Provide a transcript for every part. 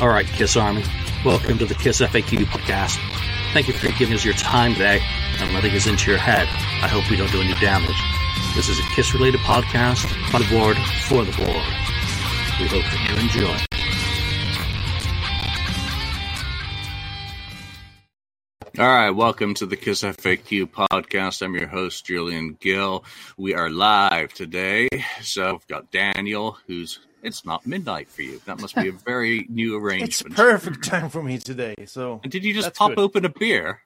All right, Kiss Army, welcome to the Kiss FAQ podcast. Thank you for giving us your time today and letting us into your head. I hope we don't do any damage. This is a Kiss related podcast by the board for the board. We hope that you enjoy. All right, welcome to the Kiss FAQ podcast. I'm your host, Julian Gill. We are live today. So we've got Daniel, who's it's not midnight for you. That must be a very new arrangement. It's arrangement. perfect time for me today. So, And did you just pop good. open a beer?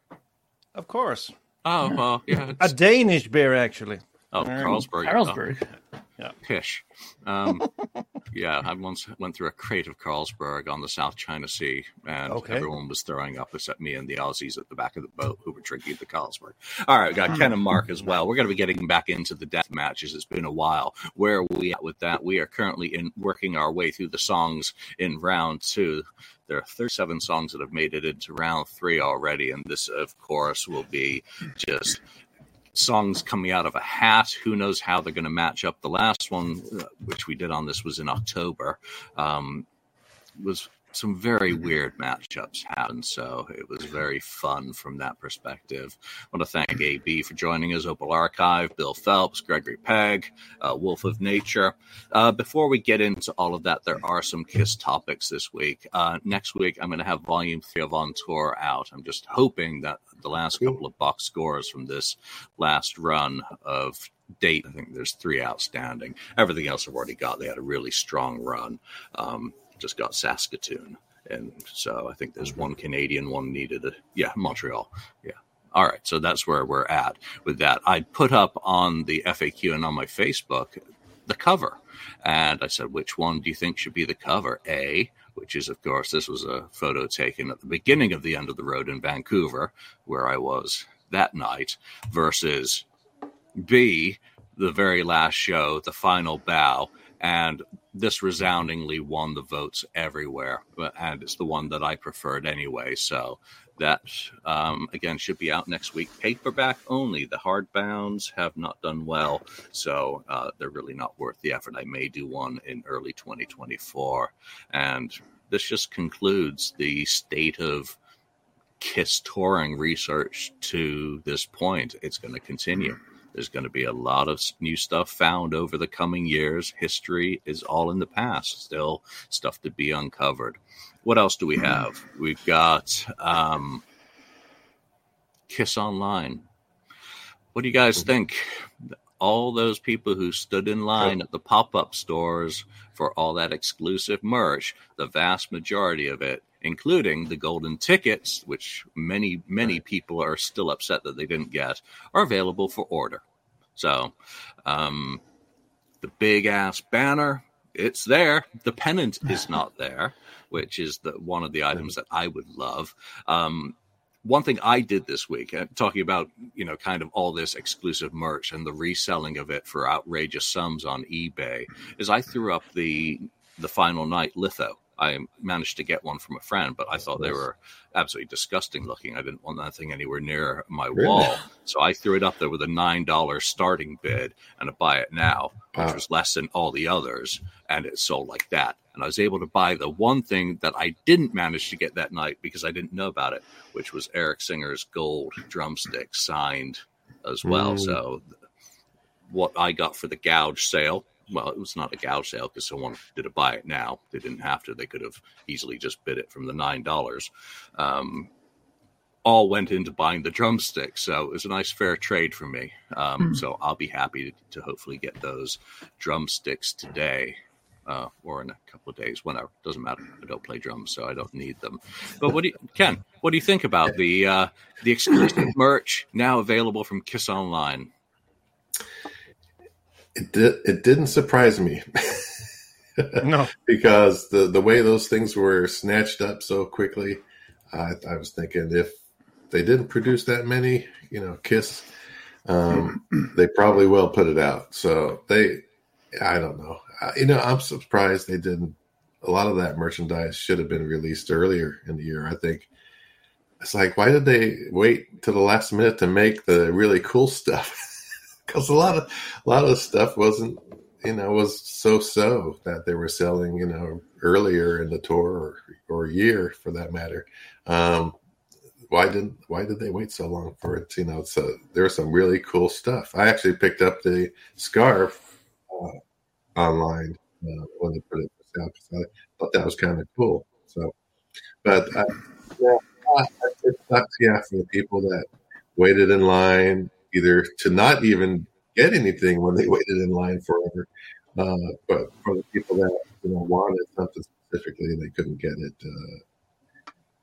of course, Oh, well, yeah. a Danish beer actually. oh, Carlsberg. Carlsberg. Oh, pish. Um, yeah, I once went through a crate of Carlsberg on the South China Sea, and Okay. everyone was throwing up except me and the Aussies at the back of the boat who were drinking the Carlsberg. All right, we got Ken and Mark as well. We're going to be getting back into the death matches. It's been a while. Where are we at with that? We are currently in working our way through the songs in round two. There are 37 songs that have made it into round three already, and this, of course, will be just songs coming out of a hat. Who knows how they're going to match up? The last one, uh, which we did on this, was in October. Um, was some very weird matchups happened, so it was very fun from that perspective. I want to thank AB for joining us, Opal Archive, Bill Phelps, Gregory Pegg, uh, Wolf of Nature. Uh, before we get into all of that, there are some Kiss topics this week. Uh, next week, I'm going to have Volume 3 of On Tour out. I'm just hoping that the last couple of box scores from this last run of date, I think there's three outstanding. Everything else I've already got. They had a really strong run. Um, just got Saskatoon. And so I think there's one Canadian, one needed. Yeah, Montreal. Yeah. All right. So that's where we're at with that. I put up on the FAQ and on my Facebook the cover. And I said, which one do you think should be the cover? A, which is, of course, this was a photo taken at the beginning of the end of the road in Vancouver, where I was that night, versus B, the very last show, the final bow. And this resoundingly won the votes everywhere. And it's the one that I preferred anyway. So that, um, again, should be out next week. Paperback only. The hardbounds have not done well. So uh, they're really not worth the effort. I may do one in early 2024. And this just concludes the state of Kiss touring research to this point. It's going to continue. There's going to be a lot of new stuff found over the coming years. History is all in the past, still stuff to be uncovered. What else do we have? We've got um, Kiss Online. What do you guys think? All those people who stood in line at the pop up stores for all that exclusive merch, the vast majority of it, including the golden tickets, which many, many people are still upset that they didn't get, are available for order. So, um, the big ass banner, it's there. The pennant is not there, which is the one of the items that I would love. Um, one thing I did this week, uh, talking about you know kind of all this exclusive merch and the reselling of it for outrageous sums on eBay, is I threw up the the final night litho. I managed to get one from a friend, but I thought they were absolutely disgusting looking. I didn't want that thing anywhere near my Really? wall, so I threw it up there with a nine dollar starting bid and a buy it now, which was less than all the others, and it sold like that. And I was able to buy the one thing that I didn't manage to get that night because I didn't know about it, which was Eric Singer's gold drumstick signed as well. Mm. So what I got for the gouge sale. Well, it was not a gouge sale because someone did a buy it now. They didn't have to. They could have easily just bid it from the nine dollars. Um, all went into buying the drumsticks, so it was a nice fair trade for me. Um, So I'll be happy to, to hopefully get those drumsticks today. Uh, or in a couple of days, whenever it doesn't matter. I don't play drums, so I don't need them. But what do you, Ken? What do you think about the uh, the exclusive merch now available from Kiss Online? It did. It didn't surprise me No, because the the way those things were snatched up so quickly, I, I was thinking if they didn't produce that many, you know, Kiss, um, they probably will put it out. So they, I don't know. Uh, you know, I'm surprised they didn't. A lot of that merchandise should have been released earlier in the year. I think it's like, why did they wait to the last minute to make the really cool stuff? Because a lot of a lot of stuff wasn't you know was so so that they were selling you know earlier in the tour or, or year for that matter. Um, why did why did they wait so long for it? You know, so there's some really cool stuff. I actually picked up the scarf uh, online uh, when they put it out because I thought that was kind of cool. So, but uh, yeah, it sucks. Yeah, for the people that waited in line either to not even get anything when they waited in line forever, uh, but for the people that you know wanted something specifically and they couldn't get it, uh,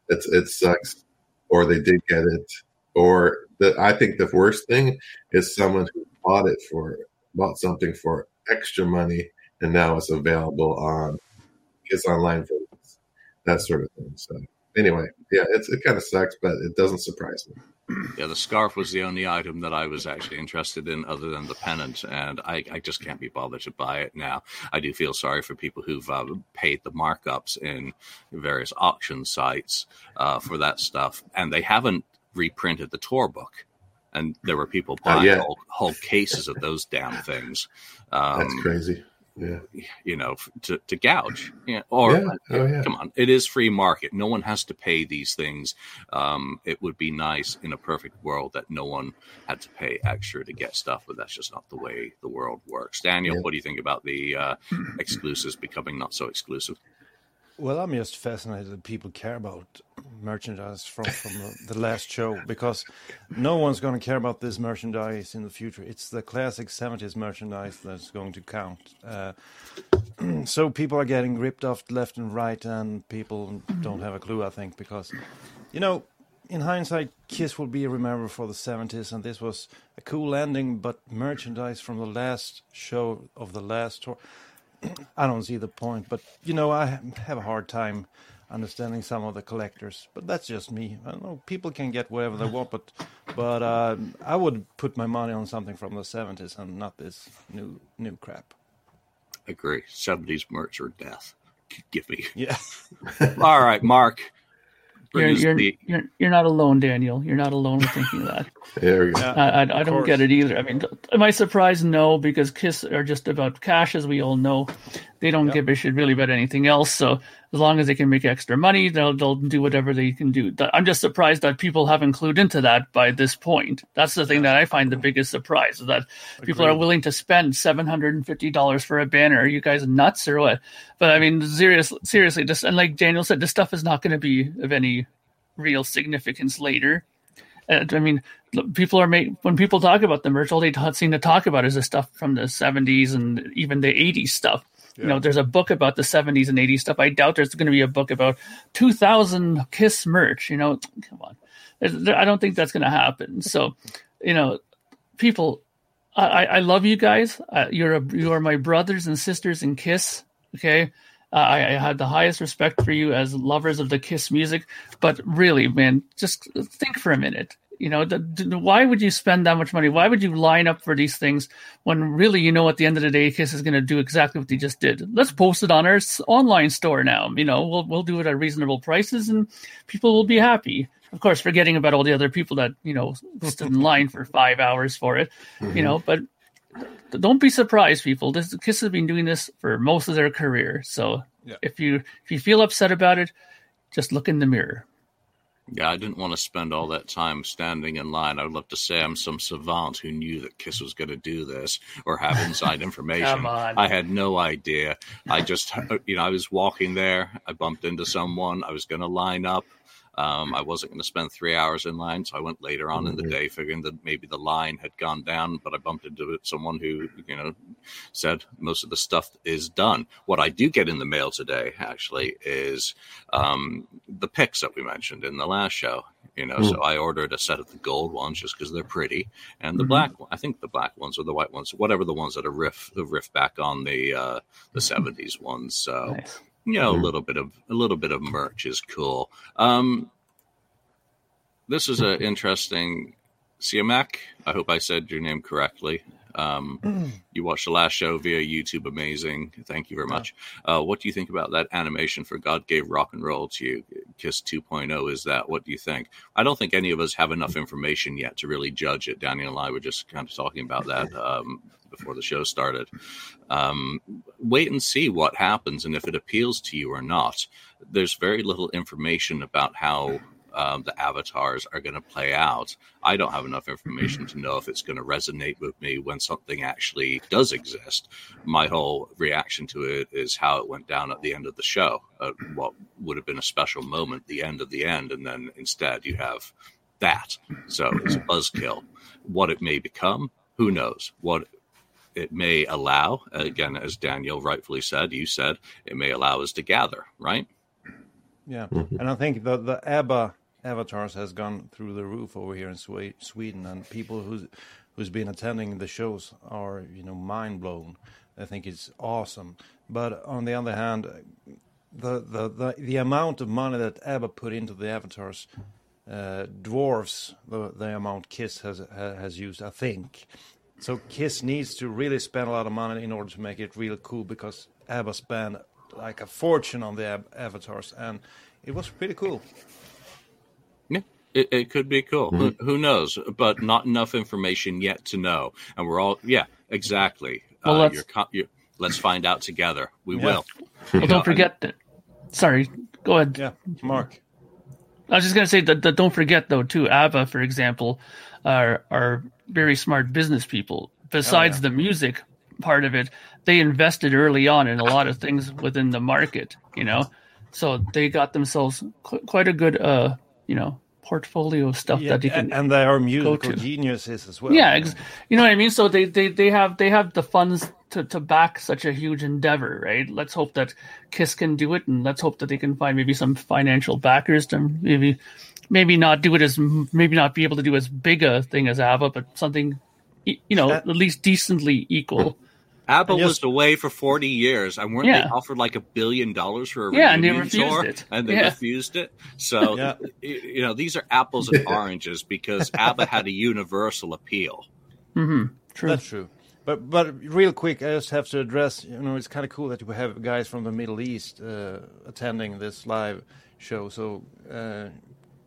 it's it sucks. Or they did get it, or the I think the worst thing is someone who bought it for bought something for extra money and now it's available on it's online for that sort of thing. So anyway, yeah, it's, it kind of sucks, but it doesn't surprise me. Yeah, the scarf was the only item that I was actually interested in, other than the pennant, and I, I just can't be bothered to buy it now. I do feel sorry for people who've uh, paid the markups in various auction sites uh, for that stuff, and they haven't reprinted the tour book. And there were people Uh, buying yeah. whole, whole cases of those damn things. Um, That's crazy. Yeah. you know, to, to gouge. Yeah. Or Yeah. Oh, yeah. come on, it is free market. No one has to pay these things. Um, it would be nice in a perfect world that no one had to pay extra to get stuff, but that's just not the way the world works. Daniel, what do you think about the uh, exclusives becoming not so exclusive? Well, I'm just fascinated that people care about merchandise from from the, the last show because no one's going to care about this merchandise in the future. It's the classic '70s merchandise that's going to count. Uh, so people are getting ripped off left and right, and people don't have a clue. I think because, you know, in hindsight, Kiss will be remembered for the '70s, and this was a cool ending. But merchandise from the last show of the last tour. I don't see the point, but you know, I have a hard time understanding some of the collectors. But that's just me. I don't know. People can get whatever they want, but but uh, I would put my money on something from the '70s and not this new new crap. Agree. 70s merch or death. Give me. Yeah, All right, Mark. You're, you're, the- you're, you're not alone, Daniel. You're not alone with thinking that. There we go. Yeah. I, I, I don't course. get it either. I mean, am I surprised? No, because Kiss are just about cash, as we all know. They don't Yeah. give a shit really about anything else. So as long as they can make extra money, they'll they'll do whatever they can do. I'm just surprised that people haven't clued into that by this point. That's the thing that I find the biggest surprise is that people are willing to spend seven hundred and fifty dollars for a banner. Are you guys nuts or what? But I mean, serious, seriously, just and like Daniel said, this stuff is not going to be of any real significance later. I mean, people are made when people talk about the merch, all they t- seem to talk about is the stuff from the 70s and even the 80s stuff. You know, there's a book about the 70s and 80s stuff. I doubt there's going to be a book about 2000 Kiss merch. You know, come on. I don't think that's going to happen. So, you know, people, I, I love you guys. Uh, you're a, you are my brothers and sisters in Kiss. Okay. Uh, I, I had the highest respect for you as lovers of the Kiss music, but really, man, just think for a minute. You know, the, the, why would you spend that much money? Why would you line up for these things when really you know at the end of the day, Kiss is going to do exactly what they just did? Let's post it on our online store now. You know, we'll we'll do it at reasonable prices, and people will be happy. Of course, forgetting about all the other people that you know stood in line for five hours for it. You know, mm-hmm. but don't be surprised, people. This Kiss has been doing this for most of their career. So Yeah. if you if you feel upset about it, just look in the mirror. Yeah, I didn't want to spend all that time standing in line. I would love to say I'm some savant who knew that Kiss was going to do this or have inside information. Come on. I had no idea. I just, you know, I was walking there. I bumped into someone. I was going to line up. Um, I wasn't going to spend three hours in line, so I went later on in the day, figuring that maybe the line had gone down. But I bumped into someone who, you know, said most of the stuff is done. What I do get in the mail today, actually, is um, the picks that we mentioned in the last show. You know, so I ordered a set of the gold ones just because they're pretty, and the black one. I think the black ones or the white ones, whatever the ones that are riff the riff back on the uh, the seventies ones. So Nice. You know, a little bit of a little bit of merch is cool. Um, this is an interesting Siamak. I hope I said your name correctly. Um, you watched the last show via YouTube. Amazing. Thank you very much. Uh, what do you think about that animation for God Gave Rock and Roll to You? Kiss 2.0 is that? What do you think? I don't think any of us have enough information yet to really judge it. Daniel and I were just kind of talking about that um, before the show started. Um, wait and see what happens and if it appeals to you or not. There's very little information about how um, the avatars are going to play out. I don't have enough information to know if it's going to resonate with me when something actually does exist. My whole reaction to it is how it went down at the end of the show, uh, what would have been a special moment, the end of the end, and then instead you have that. So it's a buzzkill. What it may become, who knows? What it may allow, again, as Daniel rightfully said, you said, it may allow us to gather, right? Yeah, and I think the the ABBA avatars has gone through the roof over here in Sweden, and people who's who's been attending the shows are you know mind blown. I think it's awesome. But on the other hand, the the the, the amount of money that ABBA put into the avatars uh, dwarfs the the amount Kiss has has used. I think. So Kiss needs to really spend a lot of money in order to make it real cool because ABBA spent like a fortune on the ab- avatars, and it was pretty cool. Yeah, it, it could be cool. Who, who knows? But not enough information yet to know. And we're all, yeah, exactly. Well, uh, let's- you're, co- you let's find out together. We Yeah. will. Well, don't forget that. Sorry, go ahead. Yeah, Mark. I was just gonna say that, that don't forget though too. ABBA, for example, are are very smart business people. Besides yeah. the music part of it, they invested early on in a lot of things within the market. You know, so they got themselves qu- quite a good, uh, you know, portfolio of stuff Yeah, that you can. and, and they are musical geniuses as well. yeah, ex- you know what I mean. So they, they, they have they have the funds to, to back such a huge endeavor, right? Let's hope that Kiss can do it, and let's hope that they can find maybe some financial backers to maybe maybe not do it as maybe not be able to do as big a thing as ABBA, but something you know That- at least decently equal. ABBA And yes- was away for 40 years, and weren't Yeah. they offered like a billion dollars for a Yeah, and they reunion tour? it. And they Yeah. refused it. So, Yeah. you know, these are apples and oranges because ABBA had a universal appeal. hmm True. That's true. But but real quick, I just have to address. You know, it's kind of cool that we have guys from the Middle East uh, attending this live show. So uh,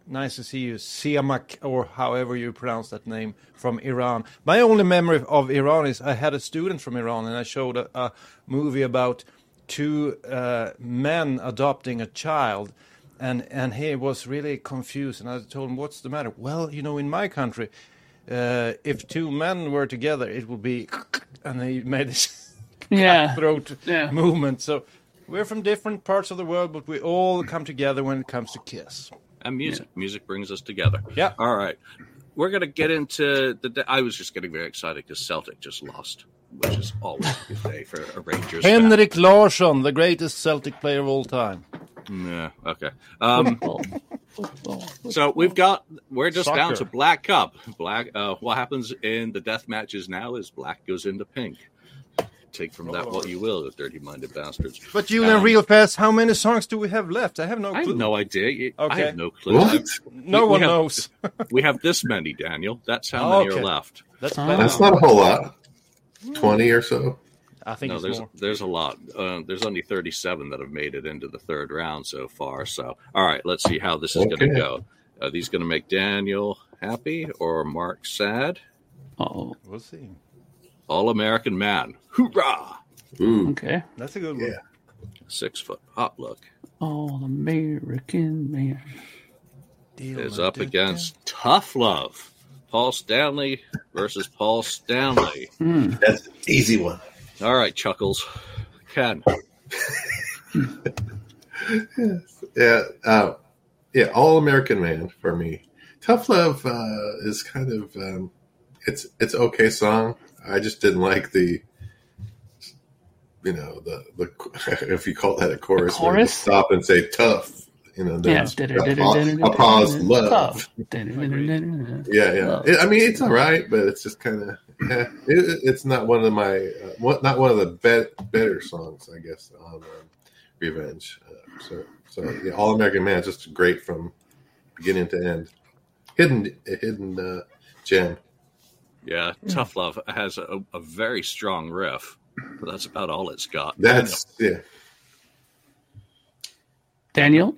nice to see you, Siamak, or however you pronounce that name, from Iran. My only memory of Iran is I had a student from Iran, and I showed a, a movie about two uh, men adopting a child. And, and he was really confused, and I told him, "What's the matter?" Well, you know, in my country, uh, if two men were together, it would be, and he made this yeah. throat Yeah. movement. So we're from different parts of the world, but we all come together when it comes to Kiss. And music. Music brings us together. Yeah. All right. We're going to get into the. I was just getting very excited because Celtic just lost, which is always a good day for a Rangers fan. Henrik Larsson, the greatest Celtic player of all time. Yeah. Okay. Um, Football. Football. So we've got we're just down to Black Cup. Black. Uh, what happens in the death matches now is black goes into pink. Take from that what you will, the dirty-minded bastards. But Julian, Um, real fast, how many songs do we have left? I have no I clue. have no idea. You- I have no clue. What? no we one have- knows. We have this many, Daniel. That's how Oh, many okay. are left. That's plenty. That's not a whole lot. Twenty or so. I think No, there's more. there's a lot. Uh, there's only 37 that have made it into the third round so far. So, all right, let's see how this is going to go. Are these going to make Daniel happy or Mark sad? Oh, We'll see. All American man, hoorah! Ooh, okay. That's a good one. Yeah. Six foot hot look All American man. Deal is up it. against Tough Love. Paul Stanley versus Paul Stanley. Hmm. that's an easy one. All right, Chuckles. Ken. Yeah, uh, yeah. All American Man for me. Tough Love uh, is kind of um, it's it's okay song. I just didn't like the you know the the if you call that a chorus, chorus? stop and say tough. You know, Yeah. a pause, love. Yeah, yeah. I mean, it's all right, but it's just kind of yeah. It, it's not one of my uh, what not one of the be- better songs, I guess, on um, Revenge. Uh, so, so yeah, All American Man is just great from beginning to end. Hidden, a hidden uh, gem. Yeah, Tough Love has a, a very strong riff, but that's about all it's got. That's yeah. Daniel?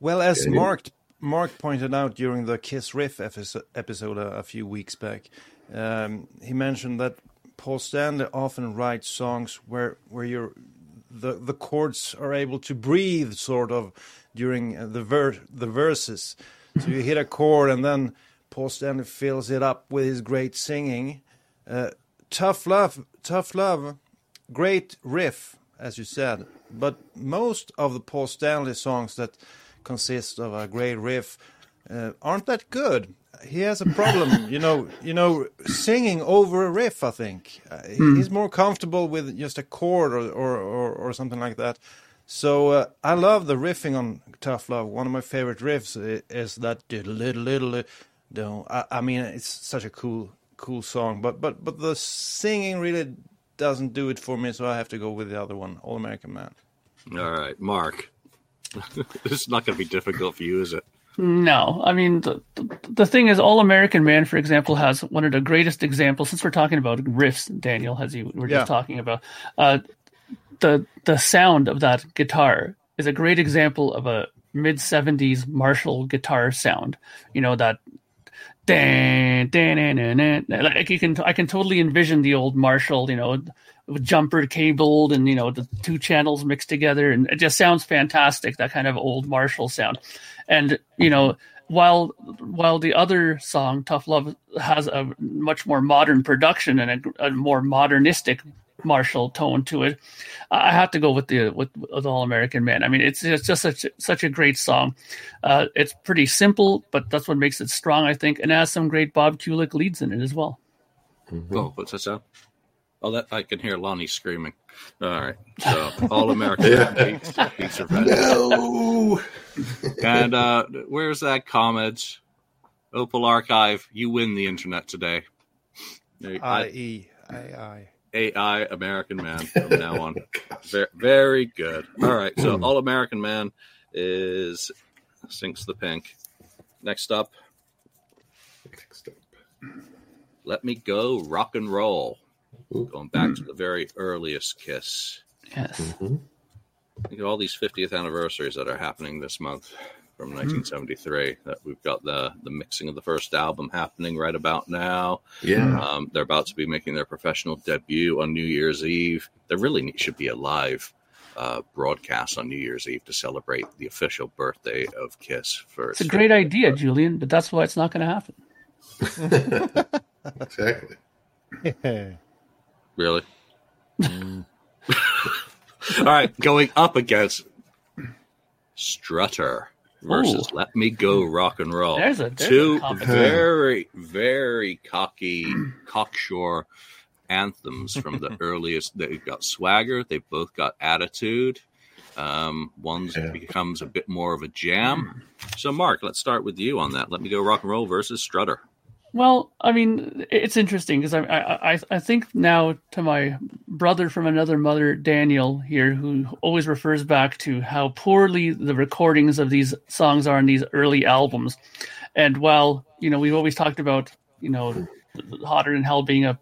Well, as Yeah, Mark Mark pointed out during the Kiss Riff episode, episode a, a few weeks back, um, he mentioned that Paul Stanley often writes songs where where you're the the chords are able to breathe sort of during the ver- the verses. So you hit a chord and then Paul Stanley fills it up with his great singing. Uh, tough love, tough love, great riff, as you said. But most of the Paul Stanley songs that consist of a great riff uh, aren't that good. He has a problem, you know. You know, singing over a riff. I think uh, he's more comfortable with just a chord or or, or, or something like that. So uh, I love the riffing on "Tough Love." One of my favorite riffs is that little little. Don't I, I mean it's such a cool cool song, but but but the singing really doesn't do it for me. So I have to go with the other one, "All American Man." All right, Mark. this is not going to be difficult for you, is it? No, I mean the, the the thing is, All American Man, for example, has one of the greatest examples. Since we're talking about riffs, Daniel, as you were Yeah. just talking about, uh, the the sound of that guitar is a great example of a mid '70s Marshall guitar sound. You know that. Dan, dan, dan, dan. Like you can, I can totally envision the old Marshall, you know, jumper cabled and you know the two channels mixed together, and it just sounds fantastic. That kind of old Marshall sound, and you know while while the other song tough love has a much more modern production and a, a more modernistic marshall tone to it i have to go with the with, with all american man i mean it's it's just such such a great song uh, it's pretty simple but that's what makes it strong i think and has some great bob kulick leads in it as well Oh, what's that sound? Oh, that I can hear Lonnie screaming. All right, so all American Yeah. beats, beats are. No. And uh, where's that comment? Opal Archive, you win the internet today. There- I I- E I I. AI American Man from now on. Oh very, very good. All right, so All American Man is sinks the pink. Next up, Next up. Let Me Go Rock and Roll. Going back to the very earliest Kiss. yes mm-hmm. Think of all these 50th anniversaries that are happening this month from 1973. That we've got the the mixing of the first album happening right about now. Yeah. Um, they're about to be making their professional debut on New Year's Eve. There really need- should be a live uh, broadcast on New Year's Eve to celebrate the official birthday of Kiss. For it's a great idea julian but that's why it's not going to happen Exactly. Really? All right, going up against Strutter versus Ooh. Let Me Go Rock and Roll. There's a- there's Two a very, very cocky, cocksure anthems from the earliest. They've got swagger. They've both got attitude. Um, one Yeah. becomes a bit more of a jam. So, Mark, let's start with you on that. Let Me Go Rock and Roll versus Strutter. Well, I mean, it's interesting because I, I I think now to my brother from another mother, Daniel here, who always refers back to how poorly the recordings of these songs are in these early albums, and while you know we've always talked about you know hotter than hell being a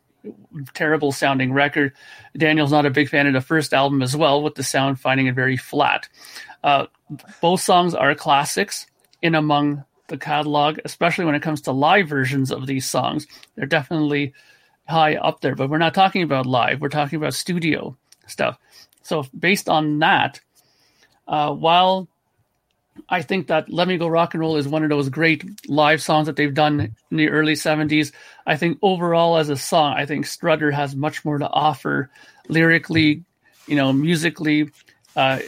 terrible sounding record, Daniel's not a big fan of the first album as well, with the sound finding it very flat. Uh, both songs are classics in among the catalog, especially when it comes to live versions of these songs. They're definitely high up there, but we're not talking about live. We're talking about studio stuff. So based on that, uh, while I think that "Let Me Go Rock and Roll" is one of those great live songs that they've done in the early '70s. I think overall, as a song, I think Strutter has much more to offer lyrically, you know, musically. Uh,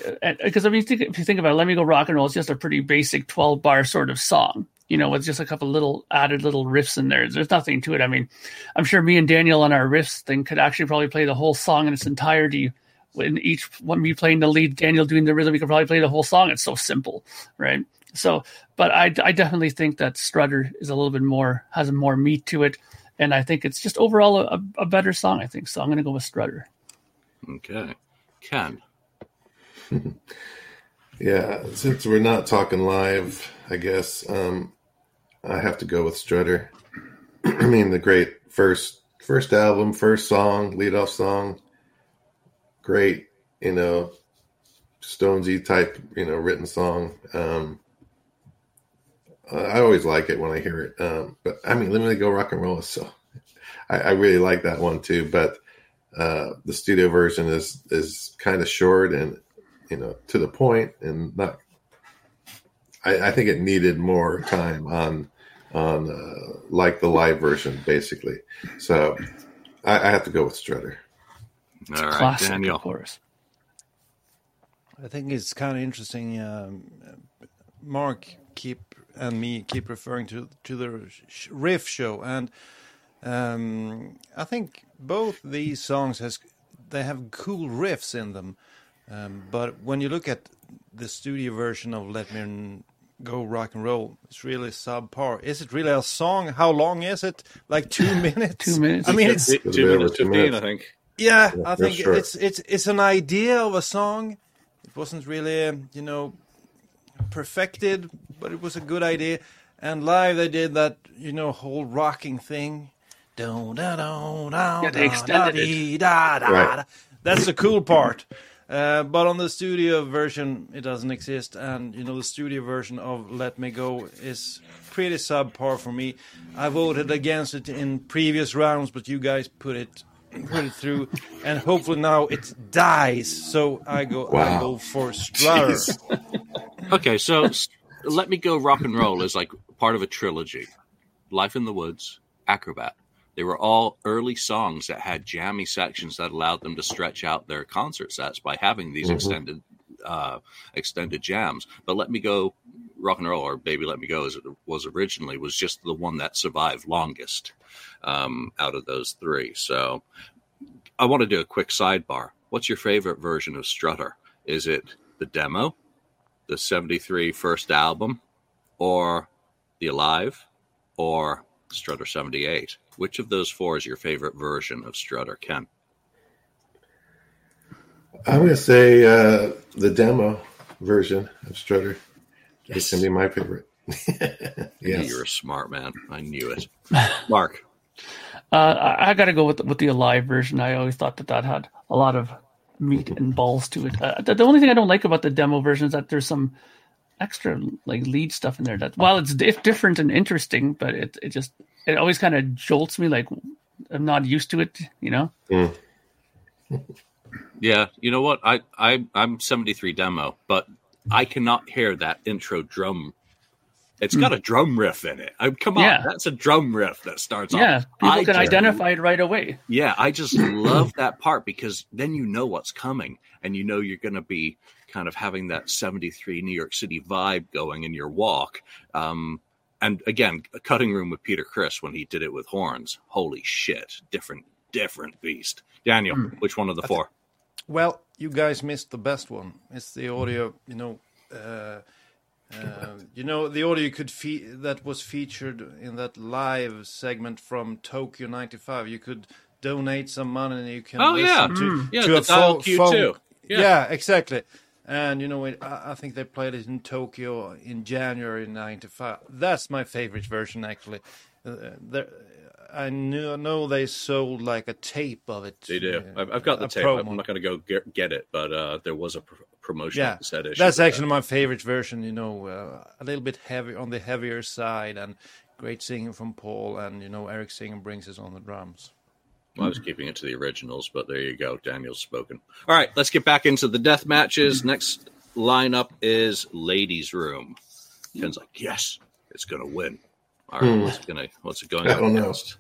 because uh, I mean, think, if you think about it, "Let Me Go Rock and Roll," it's just a pretty basic 12 bar sort of song, you know, with just a couple little added little riffs in there. There's nothing to it. I mean, I'm sure me and Daniel on our riffs thing could actually probably play the whole song in its entirety. When each one, me playing the lead, Daniel doing the rhythm, we could probably play the whole song. It's so simple, right? So, but I, I definitely think that Strutter is a little bit more has more meat to it, and I think it's just overall a, a better song. I think so. I'm going to go with Strutter. Okay. Ken. Yeah, since we're not talking live, I guess um, I have to go with Strutter. I mean, the great first first album, first song, lead off song, great, you know, Stonesy type, you know, written song. Um, I always like it when I hear it. Um, but I mean, let me go rock and roll so. I, I really like that one too. But uh, the studio version is is kind of short and you know to the point and not. I, I think it needed more time on on uh, like the live version, basically. So I, I have to go with Strutter. All right, Classic, Daniel. of course. I think it's kind of interesting. Um, Mark keep and me keep referring to to the riff show, and um, I think both these songs has they have cool riffs in them. Um, but when you look at the studio version of "Let Me Go Rock and Roll," it's really subpar. Is it really a song? How long is it? Like two minutes? Two minutes. I mean, it's Two, It's two a bit minutes over two fifteen, minutes. I think. yeah, Yeah, I think that's right. it's it's it's an idea of a song. It wasn't really, um, you know, perfected, but it was a good idea. And live, they did that, you know, whole rocking thing. Don't da don't da Yeah, they extended it. da da Right. da. That's the cool part. Uh, but on the studio version, it doesn't exist, and you know the studio version of "Let Me Go" is pretty subpar for me. I voted against it in previous rounds, but you guys put it put it through, and hopefully now it dies. So I go, I go for Strutter. Okay, so let me go. Rock and roll is like part of a trilogy. Life in the Woods, Acrobat. They were all early songs that had jammy sections that allowed them to stretch out their concert sets by having these Mhm. extended uh, extended jams. But let me go. Rock and roll, or Baby Let Me Go, as it was originally, was just the one that survived longest um, out of those three. So, I want to do a quick sidebar. What's your favorite version of Strutter? Is it the demo, the 73 first album or the alive or strutter 78 which of those four is your favorite version of strutter ken I'm going to say uh, the demo version of Strutter. It's going to be my favorite. I knew yes. you're a smart man i knew it mark Uh, I, I got to go with with the alive version. I always thought that that had a lot of meat and balls to it. Uh, the, the only thing I don't like about the demo version is that there's some extra like lead stuff in there that while it's di- different and interesting, but it it just it always kind of jolts me. Like I'm not used to it, you know. Mm. yeah you know what i, I i'm 73 demo but i cannot hear that intro drum it's got a drum riff in it I, come on Yeah. that's a drum riff that starts Yeah, off people I can just identify it right away. Yeah, I just love that part because then you know what's coming and you know you're going to be kind of having that 73 New York City vibe going in your walk. Um, and again, a cutting room with Peter Criss when he did it with horns. Holy shit. Different, different beast. Daniel, which one of the four? Well, you guys missed the best one. It's the audio, you know. Uh, uh, you know the audio you could fe- that was featured in that live segment from Tokyo '95. You could donate some money and you can Oh, listen yeah. to, Yeah, to a Q2. Yeah. Yeah. exactly. And you know, it, I, I think they played it in Tokyo in January '95. That's my favorite version, actually. Uh, there, I knew, know they sold like a tape of it. They do. uh, I've, I've got the tape. Promo. I'm not going to go get, get it, but uh, there was a pr- promotion Yeah, set issue. that's actually my favorite version. You know, uh, a little bit heavy on the heavier side, and great singing from Paul, and you know Eric Singer brings us on the drums. Well, I was keeping it to the originals, but there you go. Daniel's spoken. All right, let's get back into the death matches. Next lineup is Ladies Room. Ken's like, yes, it's gonna win. All right, Hmm. what's it gonna what's it going I up don't know. against?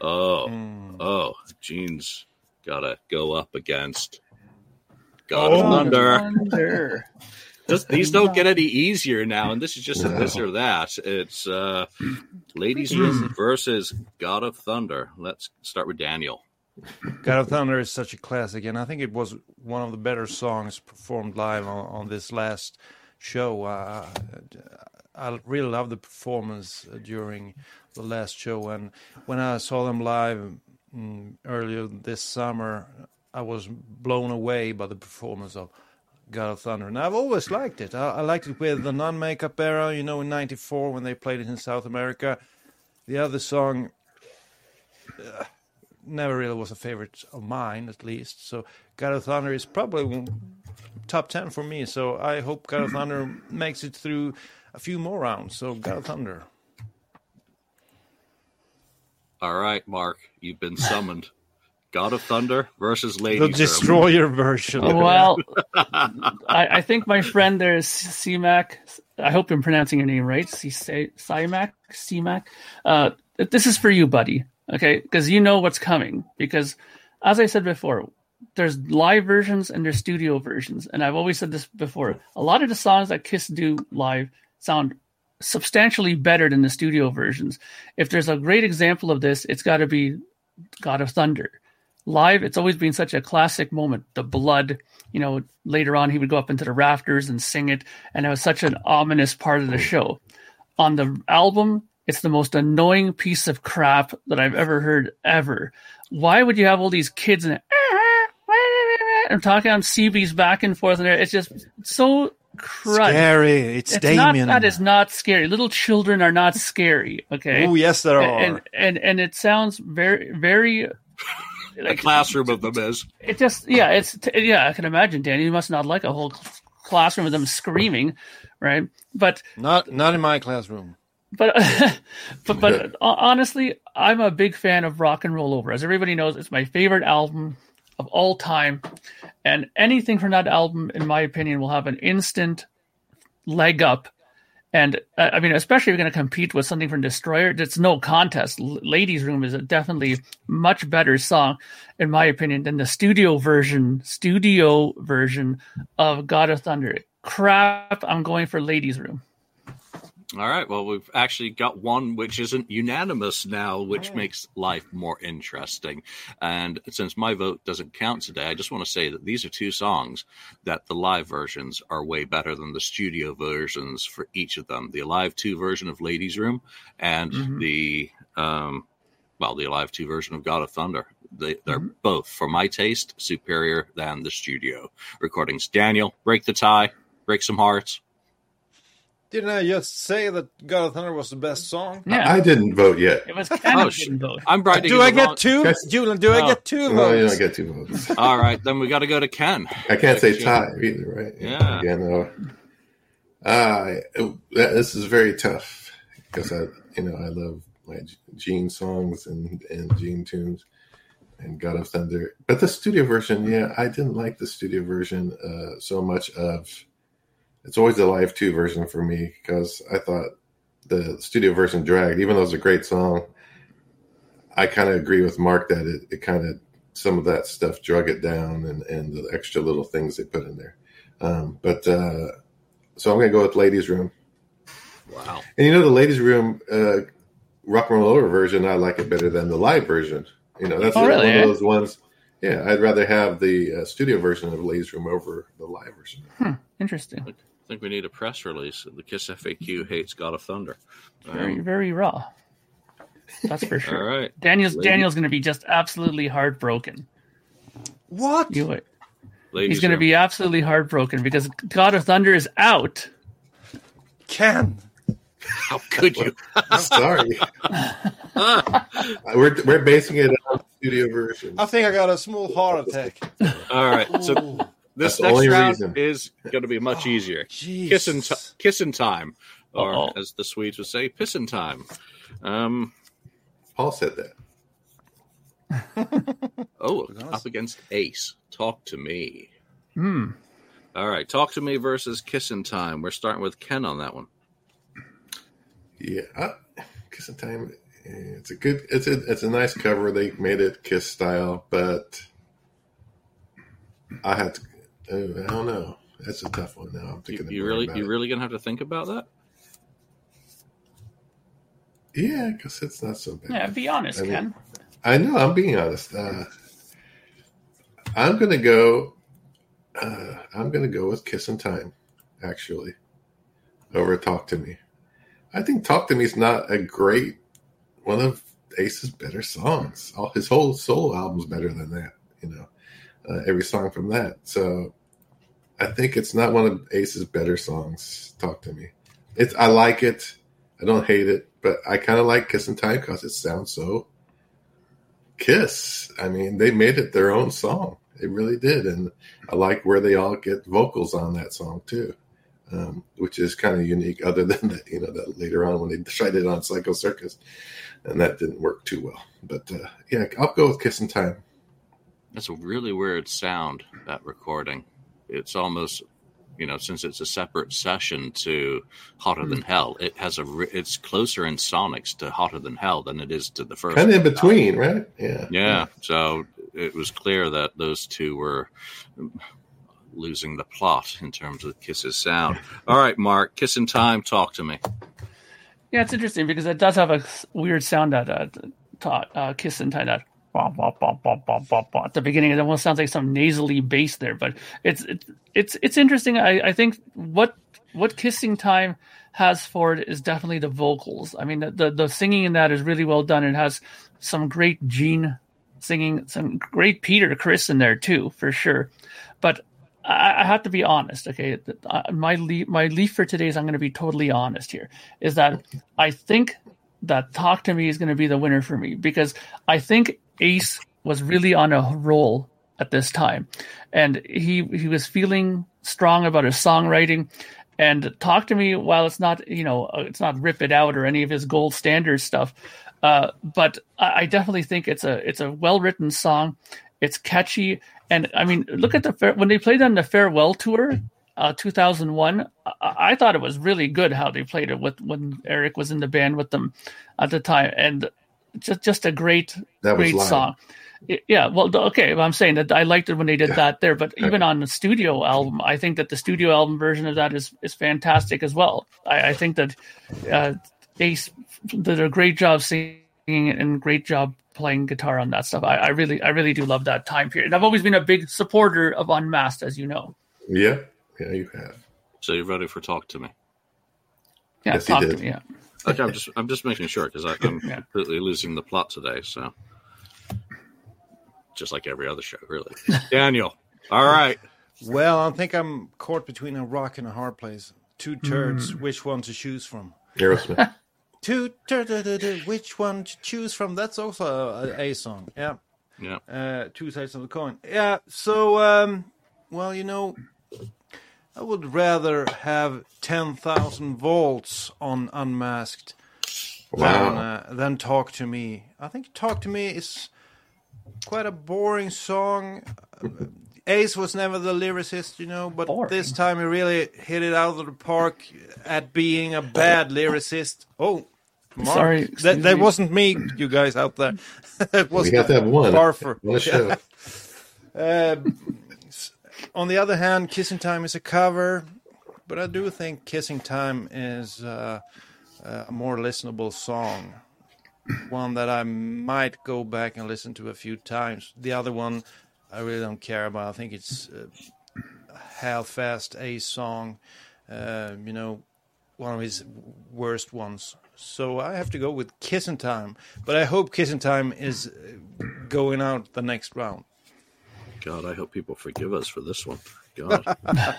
Oh, Hmm. oh, Gene's gotta go up against God of Oh. Thunder. Thunder. This- these don't get any easier now, and this is just a this or that. It's uh, Ladies Room versus God of Thunder. Let's start with Daniel. God of Thunder is such a classic, and I think it was one of the better songs performed live on, on this last show. Uh, I really love the performance uh, during the last show, and when I saw them live mm, earlier this summer, I was blown away by the performance of God of Thunder, and I've always liked it. I, I liked it with the non-makeup era, you know, in '94 when they played it in South America. The other song uh, never really was a favorite of mine, at least. So God of Thunder is probably top ten for me. So I hope God of Thunder makes it through a few more rounds. So God of Thunder. All right, Mark, you've been summoned. God of Thunder versus Lady. The Ladies Room. destroyer version. Well, I, I think my friend there is Siamak. I hope I'm pronouncing your name right. Siamak? Siamak? Uh, this is for you, buddy. Okay? Because you know what's coming. Because, as I said before, there's live versions and there's studio versions. And I've always said this before. A lot of the songs that Kiss do live sound substantially better than the studio versions. If there's a great example of this, it's got to be God of Thunder live it's always been such a classic moment the blood you know later on he would go up into the rafters and sing it and it was such an ominous part of the show on the album it's the most annoying piece of crap that i've ever heard ever why would you have all these kids and i'm talking on cb's back and forth and it's just so crud. Scary. It's, it's Damien. not that is not scary little children are not scary okay Oh yes, there are. and and and it sounds very very The classroom of them is. it just yeah it's yeah i can imagine danny you must not like a whole classroom of them screaming right but not not in my classroom. but but but honestly i'm a big fan of rock and roll over as everybody knows it's my favorite album of all time and anything from that album in my opinion will have an instant leg up and uh, I mean, especially if you're going to compete with something from Destroyer, it's no contest. L- Ladies' Room is a definitely much better song, in my opinion, than the studio version. Studio version of God of Thunder. Crap! I'm going for Ladies' Room. All right. Well, we've actually got one which isn't unanimous now, which makes life more interesting. And since my vote doesn't count today, I just want to say that these are two songs that the live versions are way better than the studio versions for each of them. The Alive 2 version of Ladies Room and Mhm. the, um, well, the Alive 2 version of God of Thunder. They, they're both, for my taste, superior than the studio recordings. Daniel, break the tie, break some hearts. Didn't I just say that God of Thunder was the best song? Yeah, I didn't vote yet. it was kind Oh, of shit. didn't vote. I'm writing Do I get wrong- two? Guys- Julian, do I Oh. get two No, you votes? don't get two votes. All right, then we got to go to Ken. I can't say Exchange. tie either, right? Yeah. Again, uh, uh, this is very tough because I, you know, I love my Gene songs and and Gene tunes and God of Thunder. But the studio version, yeah, I didn't like the studio version uh, so much. Of it's always the live two version for me because I thought the studio version dragged, even though it's a great song. I kind of agree with Mark that it, it kind of some of that stuff drug it down and, and the extra little things they put in there. Um, but uh, so I'm going to go with Ladies Room. Wow. And you know, the Ladies Room uh, rock and roll over version, I like it better than the live version. You know, that's Oh, one really, of eh? those ones. Yeah, I'd rather have the uh, studio version of Ladies Room over the live version. Interesting. I think we need a press release. The Kiss FAQ hates God of Thunder. Very Um, very raw. That's for sure. right. Daniel's Lady- Daniel's going to be just absolutely heartbroken. What? You Ladies he's going to room. be absolutely heartbroken because God of Thunder is out. Ken. How could you? I'm sorry. we're, we're basing it on the studio version. I think I got a small heart attack. All right. So Ooh, this That's next round reason. is going to be much easier. jeez. Kissing, t- kissing time, or Uh-oh. as the Swedes would say, pissing time. Um. Paul said that. Oh, up against Ace. Talk to me. Hmm. All right. Talk to me versus kissing time. We're starting with Ken on that one. Yeah, uh, kissing time. It's a good. It's a it's a nice cover. They made it Kiss style, but I had to. I don't know. That's a tough one. Now I'm You, thinking. you more really, you it. really gonna have to think about that. Yeah, because it's not so bad. Yeah, be honest, I mean- Ken. I know. I'm being honest. Uh, I'm gonna go. Uh, I'm gonna go with "Kissing Time," actually, over "Talk to Me." I think "Talk to Me" is not a great one of Ace's better songs. All his whole solo album's better than that. You know, uh, every song from that. So, I think it's not one of Ace's better songs. "Talk to Me." It's. I like it. I don't hate it, but I kind of like "Kissing Time" because it sounds so Kiss. I mean, they made it their own song. They really did, and I like where they all get vocals on that song too, um, which is kind of unique. Other than that, you know, that later on when they tried it on Psycho Circus, and that didn't work too well. But uh, yeah, I'll go with Kissing Time. That's a really weird sound, that recording. It's almost, you know, since it's a separate session to Hotter Than Hell, it has a, it's closer in sonics to Hotter Than Hell than it is to the first. Kind of in between, right? Yeah. Yeah. So it was clear that those two were losing the plot in terms of Kiss's sound. All right, Mark, Kissing Time, talk to me. Yeah, it's interesting because it does have a weird sound that uh, ta- uh, kiss and tie that bah, bah, bah, at the beginning. It almost sounds like some nasally bass there, but it's it's it's, it's interesting. I, I think what what kissing time has for it is definitely the vocals. I mean, the, the the singing in that is really well done. It has some great Gene singing, some great Peter Criss in there too, for sure. But I, I have to be honest. Okay, uh, my my leaf for today is I'm going to be totally honest here. Is that I think that Talk to Me is going to be the winner for me because I think Ace was really on a roll at this time, and he he was feeling strong about his songwriting. And Talk to Me, while it's not you know uh, it's not Rip It Out or any of his gold standard stuff, uh, but I, I definitely think it's a it's a well written song. It's catchy, and I mean, look at the when they played on the farewell tour, uh, 2001. I, I thought it was really good how they played it with when Eric was in the band with them at the time, and just just a great great live. song. Yeah, well, okay. I'm saying that I liked it when they did that there, but even on the studio album, I think that the studio album version of that is is fantastic as well. I, I think that uh, Ace did a great job singing and great job playing guitar on that stuff. I, I really, I really do love that time period. I've always been a big supporter of Unmasked, as you know. Yeah. Yeah, you have. So you're ready for Talk to Me. Yeah, Yes, talk to me. Yeah, Okay, I'm just I'm just making sure because I'm Yeah. completely losing the plot today. So, just like every other show, really. Daniel, all right. Well, I think I'm caught between a rock and a hard place. Two turds, which one to choose from? Aerosmith. Two turds, which one to choose from? That's also a, a song. Yeah. Yeah, uh, two sides of the coin. Yeah. So, um, well, you know, I would rather have ten thousand volts on Unmasked than uh, than Talk to Me. I think Talk to Me is quite a boring song. Uh, Ace was never the lyricist, you know, but Boring. this time he really hit it out of the park at being a bad lyricist. Oh. Mark, Sorry, that, that me. wasn't me, you guys out there. that was We got to have one. Barfer. On the show. Uh, s- on the other hand, Kissing Time is a cover, but I do think Kissing Time is uh, a more listenable song. One that I might go back and listen to a few times. The other one, I really don't care about. I think it's uh, a half-fast Ace song. Uh, you know, one of his worst ones. So I have to go with Kissing Time. But I hope Kissing Time is uh, going out the next round. God, I hope people forgive us for this one. God,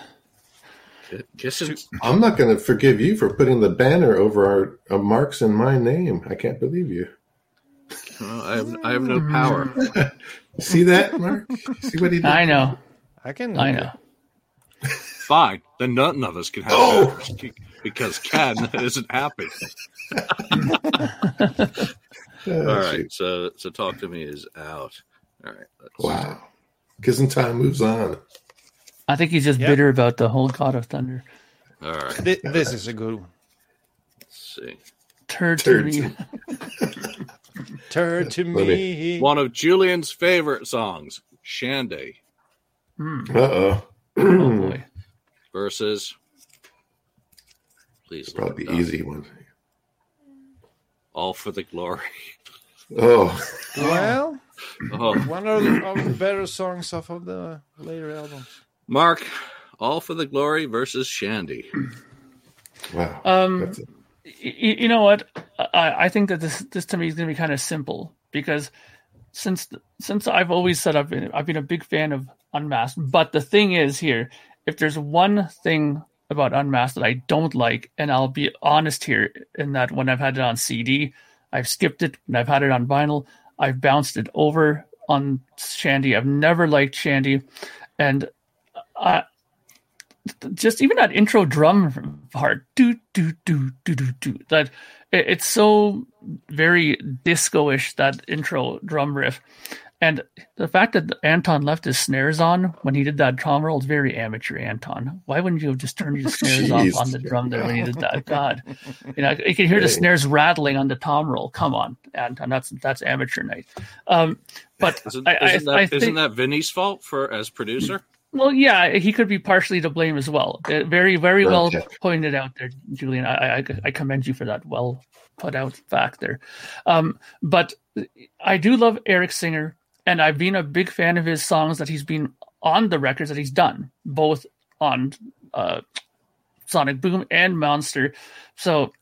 I'm not going to forgive you for putting the banner over our uh, marks in my name. I can't believe you. Oh, I have I have no power. See that, Mark? See what he did? I know, I can. I know. Fine, then none of us can have Oh! because Ken isn't happy. All right, so so talk to me is out. All right, let's, Wow. Kissing time moves on. I think he's just Yeah. bitter about the whole God of Thunder. All right, Thi- This is a good one. let's see. Turd to me. Turn to Let me. One of Julian's favorite songs, Shandy Uh oh. Oh boy. versus. Please, look Probably the up. easy one. All for the glory. Oh, Well, Oh, one of the, of the better songs off of the later albums. Mark, all for the glory versus Shandy. wow. Um, That's y- you know what? I, I think that this this to me is going to be kind of simple because since since I've always said I've been I've been a big fan of Unmasked, but the thing is here, if there's one thing about Unmasked that I don't like, and I'll be honest here, in that when I've had it on CD, I've skipped it, and I've had it on vinyl, I've bounced it over on Shandy. I've never liked Shandy, and I just even that intro drum part, do do do do do do. That it, it's so very disco-ish that intro drum riff, and the fact that Anton left his snares on when he did that drum roll is very amateur. Anton, why wouldn't you have just turned your snares Jeez. off on the drum there when you did that? God, you know you can hear the snares rattling on the tom roll. Come on, Anton, that's that's amateur night. Um, but Isn't, I, I, isn't that, I isn't that Vini's fault for as producer? well, yeah, he could be partially to blame as well. Uh, Very, very well Okay. pointed out there, Julian. I, I, I commend you for that well put out fact there. Um, but I do love Eric Singer, and I've been a big fan of his songs that he's been on the records that he's done, both on uh, Sonic Boom and Monster. So,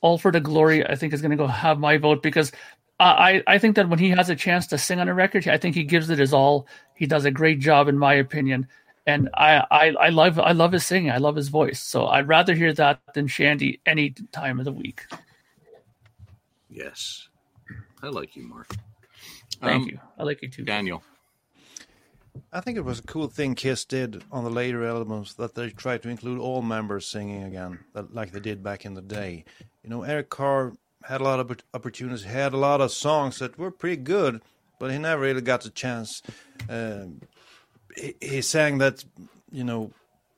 all for the glory, I think is going to go have my vote because I, I think that when he has a chance to sing on a record, I think he gives it his all. He does a great job, in my opinion, and I, I, I love I love his singing. I love his voice. So I'd rather hear that than Shandy any time of the week. Yes. I like you, Mark. Thank Um, you. I like you too. Daniel. I think it was a cool thing Kiss did on the later albums that they tried to include all members singing again, that, like they did back in the day. You know, Eric Carr had a lot of oppor- opportunities, had a lot of songs that were pretty good, but he never really got the chance. Um, he, he sang that, you know,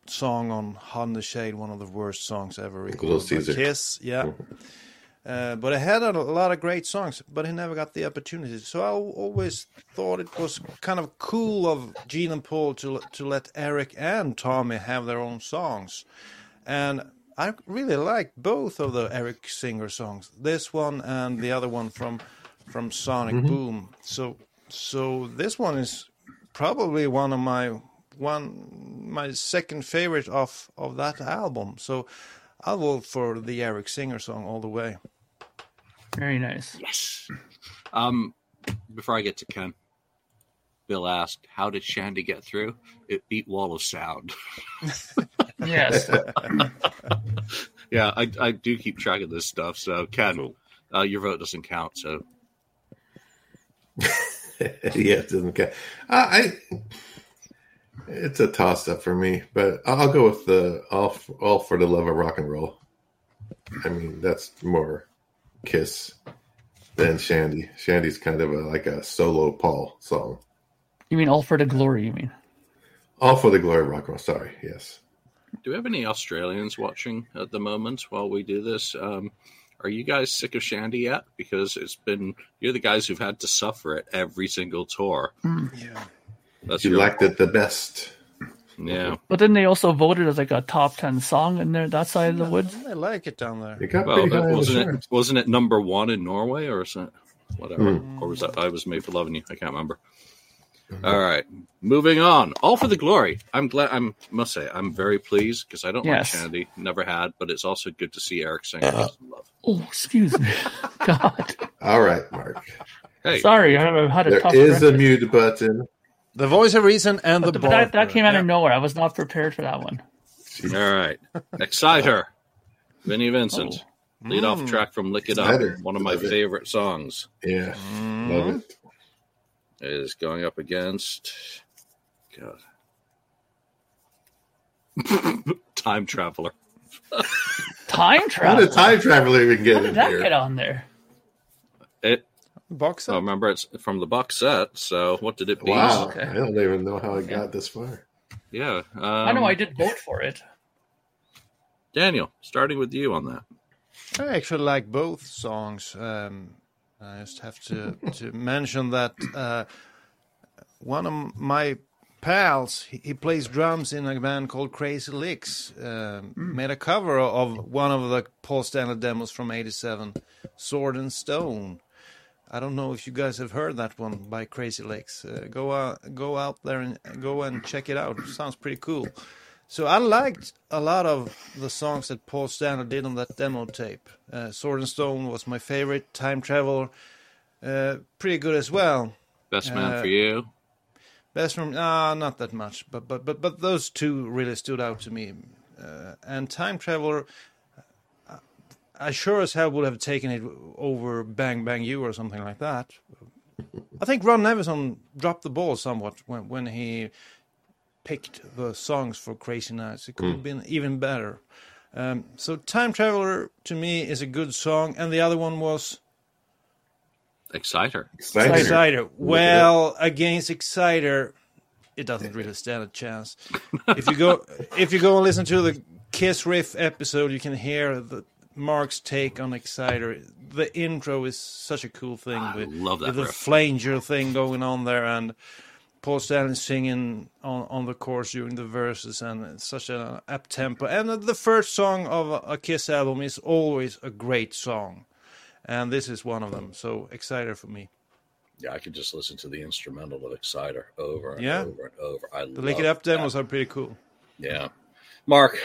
song on Hot in the Shade, one of the worst songs ever Little recorded by Caesar. Kiss. Yeah. Uh, but I had a lot of great songs, but he never got the opportunity. So I always thought it was kind of cool of Gene and Paul to to let Eric and Tommy have their own songs, and I really like both of the Eric Singer songs. This one and the other one from from Sonic Boom. So so this one is probably one of my one my second favorite of of that album. So I'll vote for the Eric Singer song all the way. Very nice. Yes. Um, before I get to Ken, Bill asked, "How did Shandy get through?" It beat Wall of Sound. Yes. yeah, I, I do keep track of this stuff. So Ken, uh, your vote doesn't count. So yeah, it doesn't count. I, I it's a toss up for me, but I'll go with the all all for the love of rock and roll. I mean, that's more Kiss than Shandy. Shandy's kind of a, like a solo Paul song. You mean all for the glory? You mean? All for the glory of rock and roll. Sorry, yes. Do we have any Australians watching at the moment while we do this? Um, are you guys sick of Shandy yet? Because it's been you're the guys who've had to suffer it every single tour. Yeah. That's You your- liked it the best. Yeah. But then they also voted as like a top ten song in there that side of the woods. I like it down there. It got Well, pretty that high wasn't charts. it? Wasn't it number one in Norway or is it whatever? Hmm. Or was that I was made for loving you? I can't remember. All right, moving on. All for the glory. I'm glad. I'm must say I'm very pleased because I don't Yes. like Shandy, never had, but it's also good to see Eric Singer get some love. Oh, excuse me. God. All right, Mark. Hey, Sorry, I haven't had a There tough. is a mute button. The voice of reason and the But that, that came out Yeah. of nowhere. I was not prepared for that one. all right. Exciter, Vinnie Vincent, lead off track from "Lick It Up," one of my Love it. favorite songs, Yeah, Mm-hmm. love it. is going up against God. Time Traveler. Time How travel. did time traveler even get How in did that here? get on there? It Box Oh, set? remember, it's from the box set. So, what did it be? Wow, Okay. I don't even know how it got this far. Yeah. Um, I know I did vote for it. Daniel, starting with you on that. I actually like both songs. Um, I just have to to mention that uh, one of my pals, he, he plays drums in a band called Crazy Licks, um, made a cover of one of the Paul Stanley demos from '87, "Sword and Stone." I don't know if you guys have heard that one by Crazy Licks. Uh, go out, go out there and go and check it out. It sounds pretty cool. So I liked a lot of the songs that Paul Stanley did on that demo tape. Uh, Sword and Stone was my favorite. Time Travel, uh, pretty good as well. Best man Uh, for you. Best from ah, not that much, but but but but those two really stood out to me. Uh, and Time Traveler, I sure as hell would have taken it over Bang Bang You or something like that. I think Ron Nevison dropped the ball somewhat when when he picked the songs for Crazy Nights. It could have been even better. Um, so Time Traveler to me is a good song, and the other one was Exciter. Exciter. Exciter. Well, against Exciter, it doesn't really stand a chance. if you go, if you go and listen to the Kiss Riff episode, you can hear the Mark's take on Exciter. The intro is such a cool thing ah, I with, love that with the flanger thing going on there, and Paul Stanley singing on, on the chorus during the verses, and it's such an up tempo. And the first song of a, a Kiss album is always a great song, and this is one of them. So Exciter for me. Yeah, I could just listen to the instrumental of Exciter over and Yeah. over and over. I The Lick It Up demos that. are pretty cool. Yeah. Mark,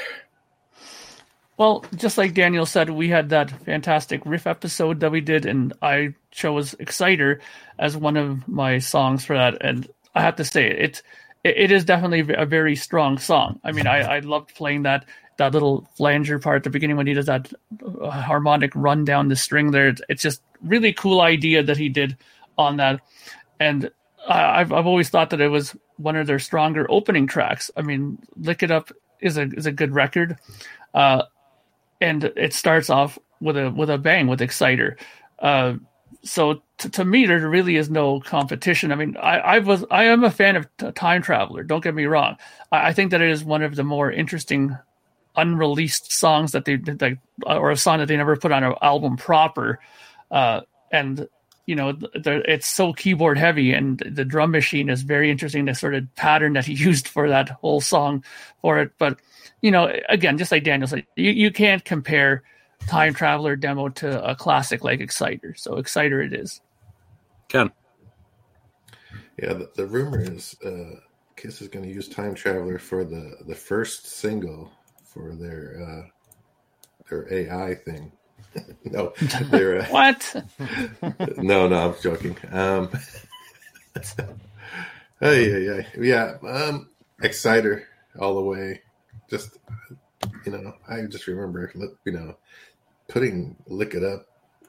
Well, just like Daniel said, we had that fantastic riff episode that we did, and I chose Exciter as one of my songs for that. And I have to say, it it, is definitely a very strong song. I mean, I, I loved playing that that little flanger part at the beginning when he does that uh, harmonic run down the string there. It's, just really cool idea that he did on that, and I've I've always thought that it was one of their stronger opening tracks. I mean, Lick It Up is a is a good record. Uh, and it starts off with a with a bang with Exciter. Uh, so t- to me, there really is no competition. I mean, I, I was I am a fan of t- Time Traveler. Don't get me wrong. I, I think that it is one of the more interesting unreleased songs that they did, like, or a song that they never put on an album proper. Uh, and you know, th- th- it's so keyboard heavy, and the drum machine is very interesting. The sort of pattern that he used for that whole song for it, but you know, again, just like Daniel said, you, you can't compare Time Traveler demo to a classic like Exciter. So Exciter it is. Ken. Yeah, the, the rumor is uh, Kiss is going to use Time Traveler for the the first single for their uh, their AI thing. no, their uh, What? no, no, I'm joking. Um, hey, yeah, yeah, yeah. Um, Exciter all the way. Just you know, I just remember, you know, putting "Lick It Up."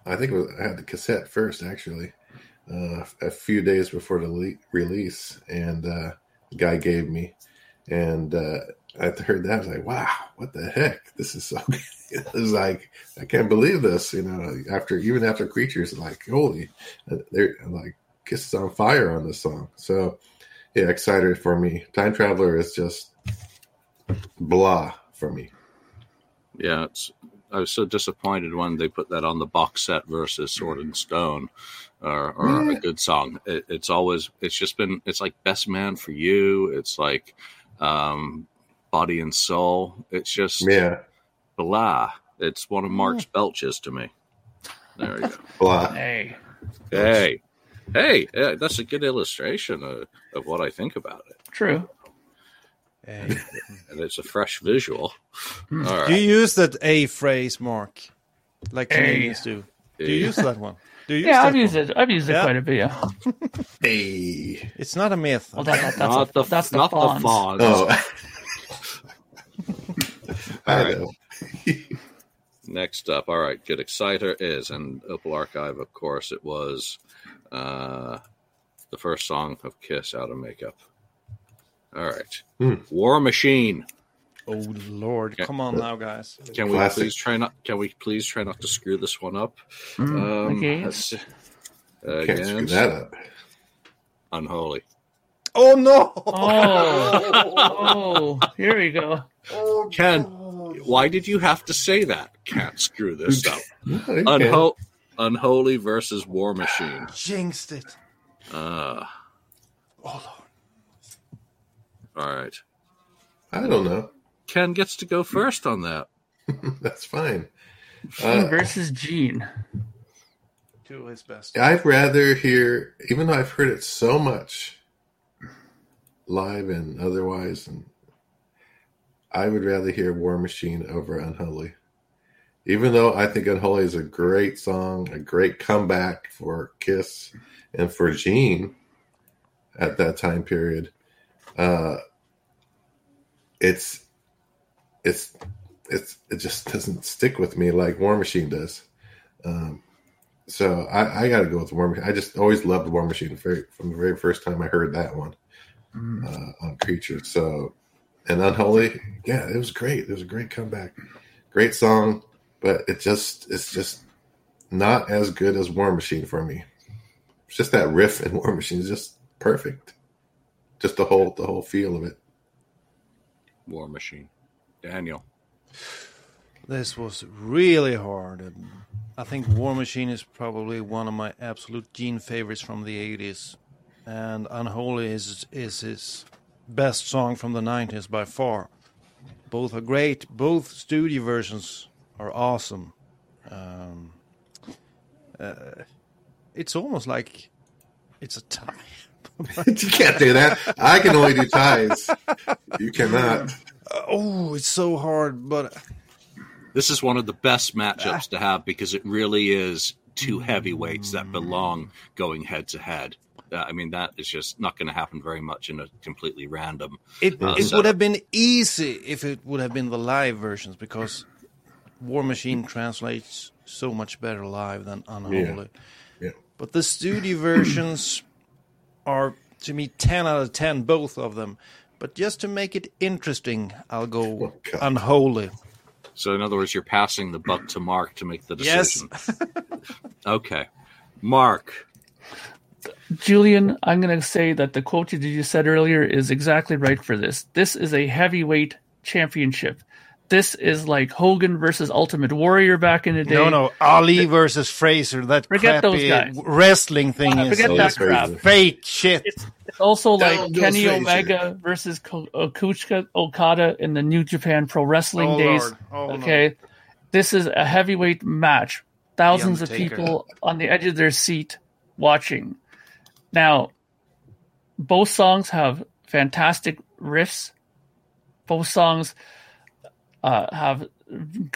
I think it was, I had the cassette first, actually, uh, a few days before the le- release, and uh, the guy gave me, and uh, I heard that. I was like, "Wow, what the heck? This is so." Good. It was like I can't believe this, you know. After even after creatures, like holy, they're like Kiss is on fire on this song. So yeah, Exciter for me. Time Traveler is just blah for me. Yeah, it's. I was so disappointed when they put that on the box set versus Sword and Stone, or, or Yeah. a good song. It, it's always. It's just been. It's like Best Man for You. It's like um, Body and Soul. It's just Yeah, blah. It's one of Mark's belches to me. There we go. blah. hey. Hey, hey, yeah, that's a good illustration of, of what I think about it, True. Hey. and it's a fresh visual. Hmm. All Do you use that A phrase, Mark? Like Hey. Canadians do. Do you use that one? Do you Yeah, I've used one? it. I've used it quite a bit. Yeah. Hey. It's not a myth. Well, that, that, that's not a, the that's the not fawns. the fawns. Oh. I All right. know. Next up, all right, Good Exciter is, and Opal Archive, of course, it was uh, the first song of Kiss out of makeup. All right. Hmm. War Machine. Oh Lord, Yeah. come on now, guys. Can we please try not? Can we please try not to screw this one up? Mm, Um, okay. let's. Can't screw Again, that up. unholy. Oh no! Oh, oh, here we go. Ken, why did you have to say that? Can't screw this up. No. Unho- unholy versus War Machine. Jinxed it. Uh, Oh Lord. all right. I don't know. Ken gets to go first on that. That's fine. Gene Uh, versus Gene. Do his best. I'd rather hear, even though I've heard it so much, live and otherwise, and I would rather hear War Machine over Unholy. Even though I think Unholy is a great song, a great comeback for Kiss and for Gene at that time period, uh, it's it's it's it just doesn't stick with me like War Machine does. Um, so I, I got to go with War Machine. I just always loved War Machine from the very first time I heard that one. Uh, on Creature. So, and Unholy, yeah, it was great. It was a great comeback, great song, but it just it's just not as good as War Machine for me. It's just that riff in War Machine is just perfect. Just the whole the whole feel of it. War Machine. Daniel. This was really hard. I think War Machine is probably one of my absolute Gene favorites from the 80s. And Unholy is, is his best song from the 90s by far. Both are great. Both studio versions are awesome. Um, uh, it's almost like it's a tie. you can't do that. I can only do ties. You cannot. Oh, it's so hard, but This is one of the best matchups to have because it really is two heavyweights that belong going head to head. I mean, that is just not going to happen very much in a completely random. It Uh, it would have been easy if it would have been the live versions because War Machine translates so much better live than Unholy. Yeah. But the studio versions are to me ten out of ten, both of them. But just to make it interesting, I'll go Oh, Unholy. So, in other words, you're passing the buck to Mark to make the decision. Yes. decision. okay. Mark. Julian, I'm going to say that the quote that you said earlier is exactly right for this. This is a heavyweight championship. This is like Hogan versus Ultimate Warrior back in the day. No, no, Ali versus Frazier. That Forget those crappy guys. wrestling thing uh, is Forget So that crap. fake shit. It's, it's also like Down goes Kenny Frazier. Omega versus Ko- uh, Kazuchika Okada in the New Japan Pro Wrestling Oh, days. Lord. Oh, no. okay, this is a heavyweight match. Thousands of people on the edge of their seat watching. Now, both songs have fantastic riffs. Both songs uh, have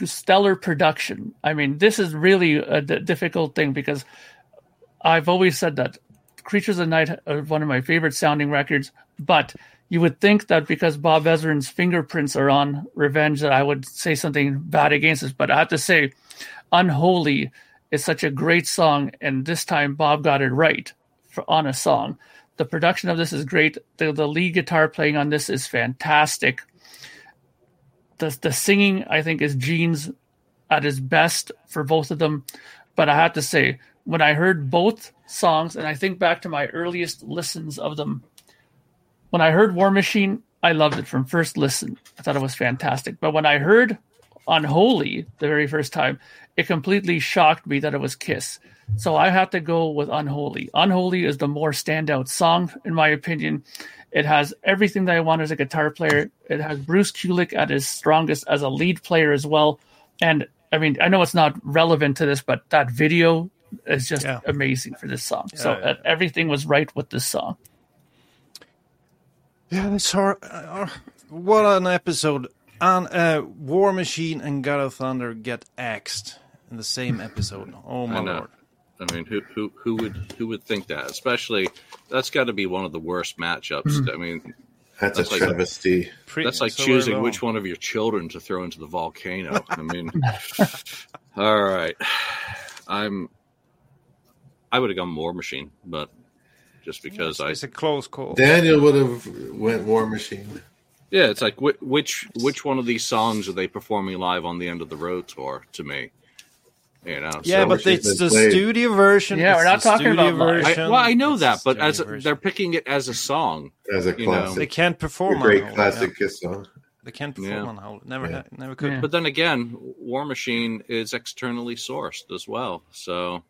stellar production. I mean, this is really a d- difficult thing because I've always said that Creatures of Night are one of my favorite sounding records, but you would think that because Bob Ezrin's fingerprints are on Revenge that I would say something bad against this, but I have to say Unholy is such a great song, and this time Bob got it right for, on a song. The production of this is great. The, the lead guitar playing on this is fantastic. The, the singing, I think, is Gene's at his best for both of them. But I have to say, when I heard both songs, and I think back to my earliest listens of them, when I heard War Machine, I loved it from first listen. I thought it was fantastic. But when I heard Unholy the very first time, it completely shocked me that it was Kiss. So I have to go with Unholy. Unholy is the more standout song, in my opinion. It has everything that I want as a guitar player. It has Bruce Kulick at his strongest as a lead player as well. And I mean, I know it's not relevant to this, but that video is just Yeah. amazing for this song. so Yeah, yeah. uh, everything was right with this song. Yeah, that's hard. Uh, what an episode. And uh, War Machine and God of Thunder get axed in the same episode. Oh my lord. I mean, who who who would who would think that? Especially, that's got to be one of the worst matchups. Mm-hmm. I mean, That's, That's a like- travesty. That's like so choosing which one of your children to throw into the volcano. I mean, all right, I'm. I would have gone War Machine, but just because I, It's a close call. Daniel would have went War Machine. yeah, it's like which, which which one of these songs are they performing live on the end of the road tour? To me, you know. yeah, so- but it's the played. studio version. Yeah, it's we're not talking about live. I, version. well, I know It's that, but as version. they're picking it as a song, as a You know. they can't a perform great Unholy, classic yeah. Kiss song. They can't perform Yeah. Unholy. Never, Yeah. ha- never could. Yeah. But then again, War Machine is externally sourced as well. So,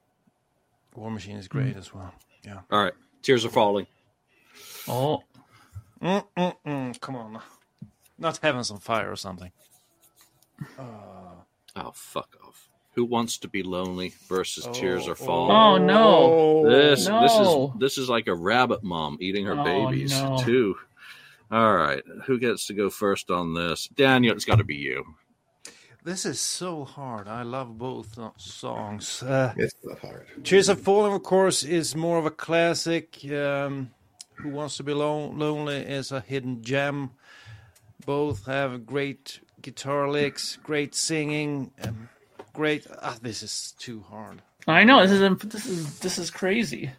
War Machine is great as well. Yeah. all right, Tears are Falling. Oh, Mm-mm-mm. Come on, not Heavens on Fire or something. Oh, fuck off. Who wants to be lonely versus Tears are falling? Oh, Falling? no. This No. this is this is like a rabbit mom eating her Oh, babies no. too. All right, who gets to go first on this? Daniel, it's got to be you. This is so hard. I love both songs. Uh, It's not hard. Tears of Falling, of course, is more of a classic. Um, Who Wants to Be Lon- Lonely is a hidden gem. Both have great guitar licks, great singing, um, great. Ah, this is too hard. I know this is this is this is crazy.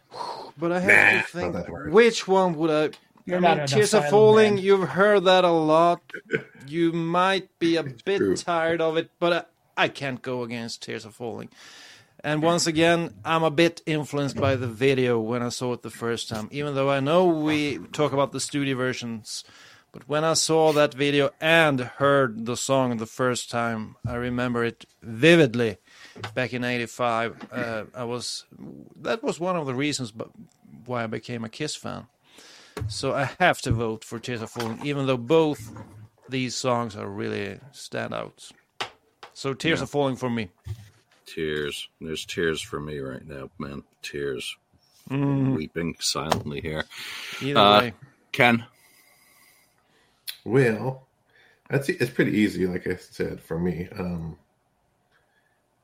But I have Nah, to think which one would I You're I mean, an Tears of Asylum Falling, man. you've heard that a lot. You might be a bit true. tired of it, but I, I can't go against Tears Are Falling. And once again, I'm a bit influenced by the video when I saw it the first time, even though I know we talk about the studio versions. But when I saw that video and heard the song the first time, I remember it vividly. Back in '85, uh, I was that was one of the reasons why I became a Kiss fan. So I have to vote for Tears of Falling, even though both these songs are really standouts. So Tears of Falling for me. Tears. There's tears for me right now, man. Tears. Mm. Weeping silently here. Either Uh, way, Ken. Well, that's it's pretty easy, like I said, for me. Um,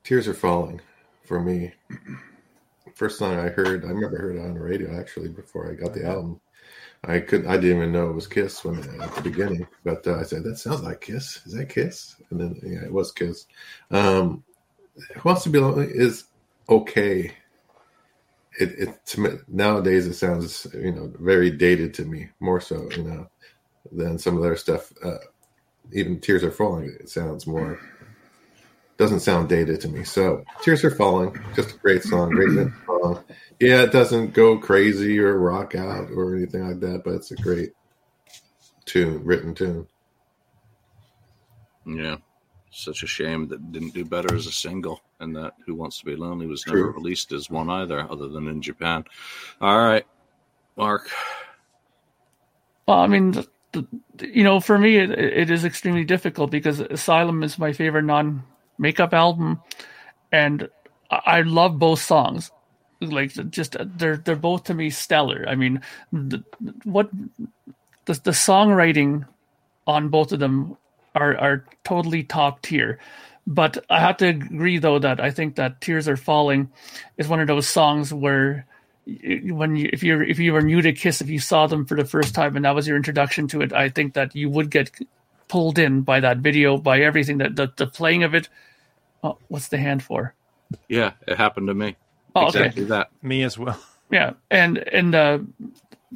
Tears are falling for me. First song I heard, I remember I heard it on the radio actually before I got the album. I couldn't, I didn't even know it was Kiss when at the beginning, but uh, I said that sounds like Kiss. Is that Kiss? And then yeah, it was Kiss. Um, Who Wants to Be Lonely is okay. It, it to me, nowadays it sounds you know very dated to me more so you know than some of their stuff. Uh, even Tears Are Falling, it sounds more doesn't sound dated to me. So Tears Are Falling, just a great song, great song. Yeah, it doesn't go crazy or rock out or anything like that, but it's a great tune, written tune. Yeah. Such a shame that it didn't do better as a single, and that Who Wants to Be Lonely was never True. released as one either, other than in Japan. All right, Mark. Well, I mean, the, the, you know, for me, it, it is extremely difficult because Asylum is my favorite non-makeup album, and I love both songs. Like, just they're they're both to me stellar. I mean, the, what the the songwriting on both of them are are totally top tier. But I have to agree, though, that I think that "Tears Are Falling" is one of those songs where when you if you're if you were new to Kiss, if you saw them for the first time and that was your introduction to it, I think that you would get pulled in by that video, by everything that the, the playing of it. Oh, what's the hand for? Yeah, it happened to me. Oh, okay. exactly that. me as well. Yeah, and and uh,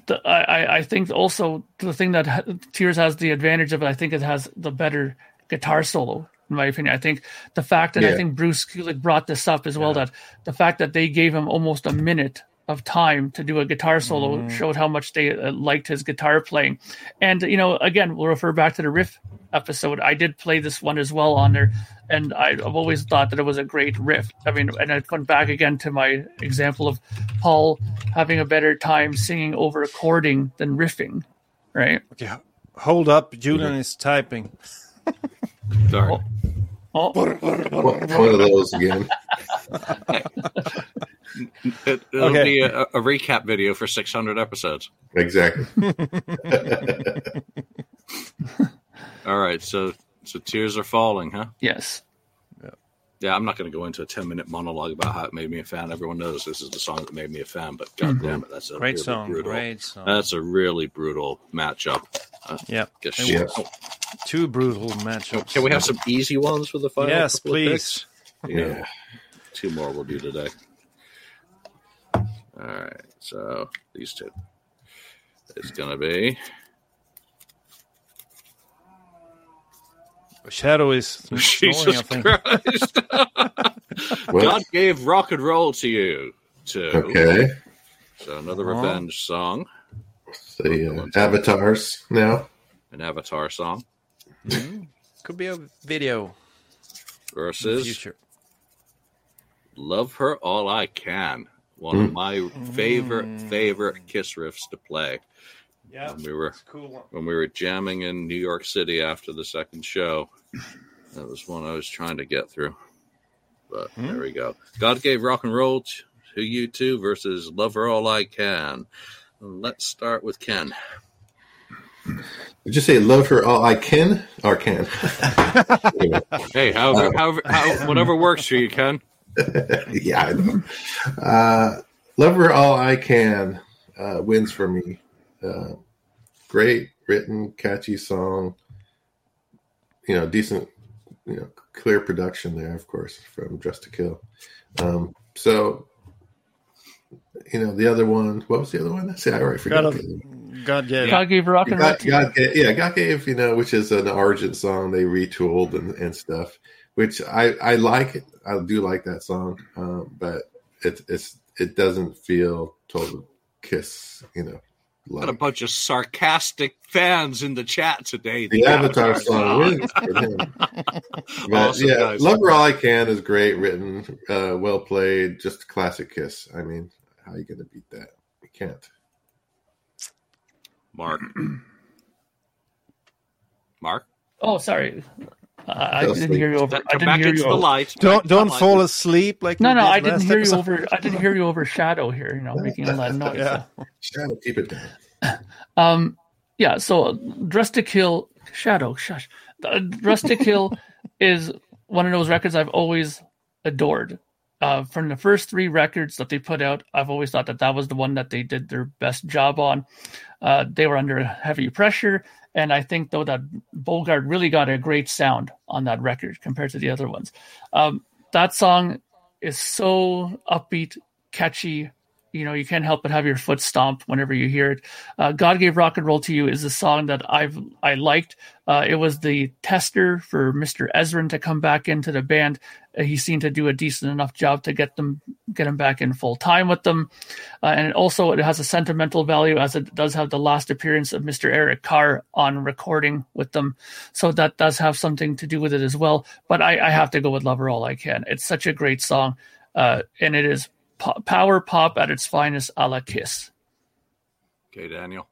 the, I I- I think also the thing that Tears has the advantage of it. I think it has the better guitar solo. In my opinion, I think the fact, and I think Bruce Kulick brought this up as well, that the fact that they gave him almost a minute of time to do a guitar solo showed how much they uh, liked his guitar playing. And you know, again, we'll refer back to the riff episode. I did play this one as well on there, and I- I've always thought that it was a great riff. I mean, and I went back again to my example of Paul having a better time singing over recording than riffing, right? Okay, hold up. Julian is typing. Sorry. Oh, One one of those again. It, will Okay. be a, a recap video for 600 episodes. Exactly. All right, so so tears are falling, huh? yes. Yeah, I'm not going to go into a 10 minute monologue about how it made me a fan. Everyone knows this is the song that made me a fan, but god damn it, that's a Great really song. brutal. Great song. That's a really brutal matchup. Uh, yeah, Guess It shit. was- two brutal matchups. Can we have some easy ones for the final? Yes, please. Yeah. Yeah. Two more we'll do today. All right, so these two. It's going to be Shadow is snoring, I Jesus think. Christ. Well, God gave rock and roll to you, too. okay. So another Uh-huh. revenge song, The uh, avatars now. an Avatar song Could be a video in versus future. Love Her All I Can. One of my favorite, Mm. favorite Kiss riffs to play. Yeah, When we were it's a cool one. when we were jamming in New York City after the second show. That was one I was trying to get through. But Hmm. there we go. God gave rock and roll to you two versus Love Her All I Can. Let's start with Ken. Did you say love her all I can or can? Anyway, Hey, however, however, how, whatever works for you, Ken. yeah, I know. Uh, love her all I can uh, wins for me. Uh, great written, catchy song. You know, decent, you know, clear production there, of course, from Dressed to Kill. Um, so, you know, the other one, what was the other one? See, I already forgot. Gotta- the other one. God gave. God gave rock and God, to you. God yeah, God gave, you know, which is an Argent song they retooled and, and stuff, which I, I like. I do like that song, um, but it, it's it doesn't feel total Kiss, you know. Got a bunch of sarcastic fans in the chat today. The Avatar song is for him. But Awesome, yeah, guys. Love Her All I Can is great, written, uh, well played, just a classic Kiss. I mean, how are you going to beat that? You can't. Mark. Mark, Oh, sorry. Uh, I didn't hear you over. I come didn't back hear into you the over. light. Don't Back to the don't light. fall asleep like No, no, I didn't last hear you over. I didn't hear you over Shadow here. You know, making a lot of noise. Yeah. Shadow, keep it down. Um, yeah. So, Dressed to Kill, Shadow, shush. Uh, Dressed to Kill is one of those records I've always adored. Uh, from the first three records that they put out, I've always thought that that was the one that they did their best job on. Uh, they were under heavy pressure, and I think though that Bogart really got a great sound on that record compared to the other ones. Um, that song is so upbeat, catchy. You know, you can't help but have your foot stomp whenever you hear it. Uh, God gave rock and roll to you is a song that I've I liked. Uh, it was the tester for Mr. Ezrin to come back into the band. Uh, he seemed to do a decent enough job to get them get him back in full time with them. Uh, and it also it has a sentimental value as it does have the last appearance of Mr. Eric Carr on recording with them. So that does have something to do with it as well. But I, I have to go with Love Her All I Can. It's such a great song. Uh, and it is po- power pop at its finest a la Kiss. Okay, Daniel.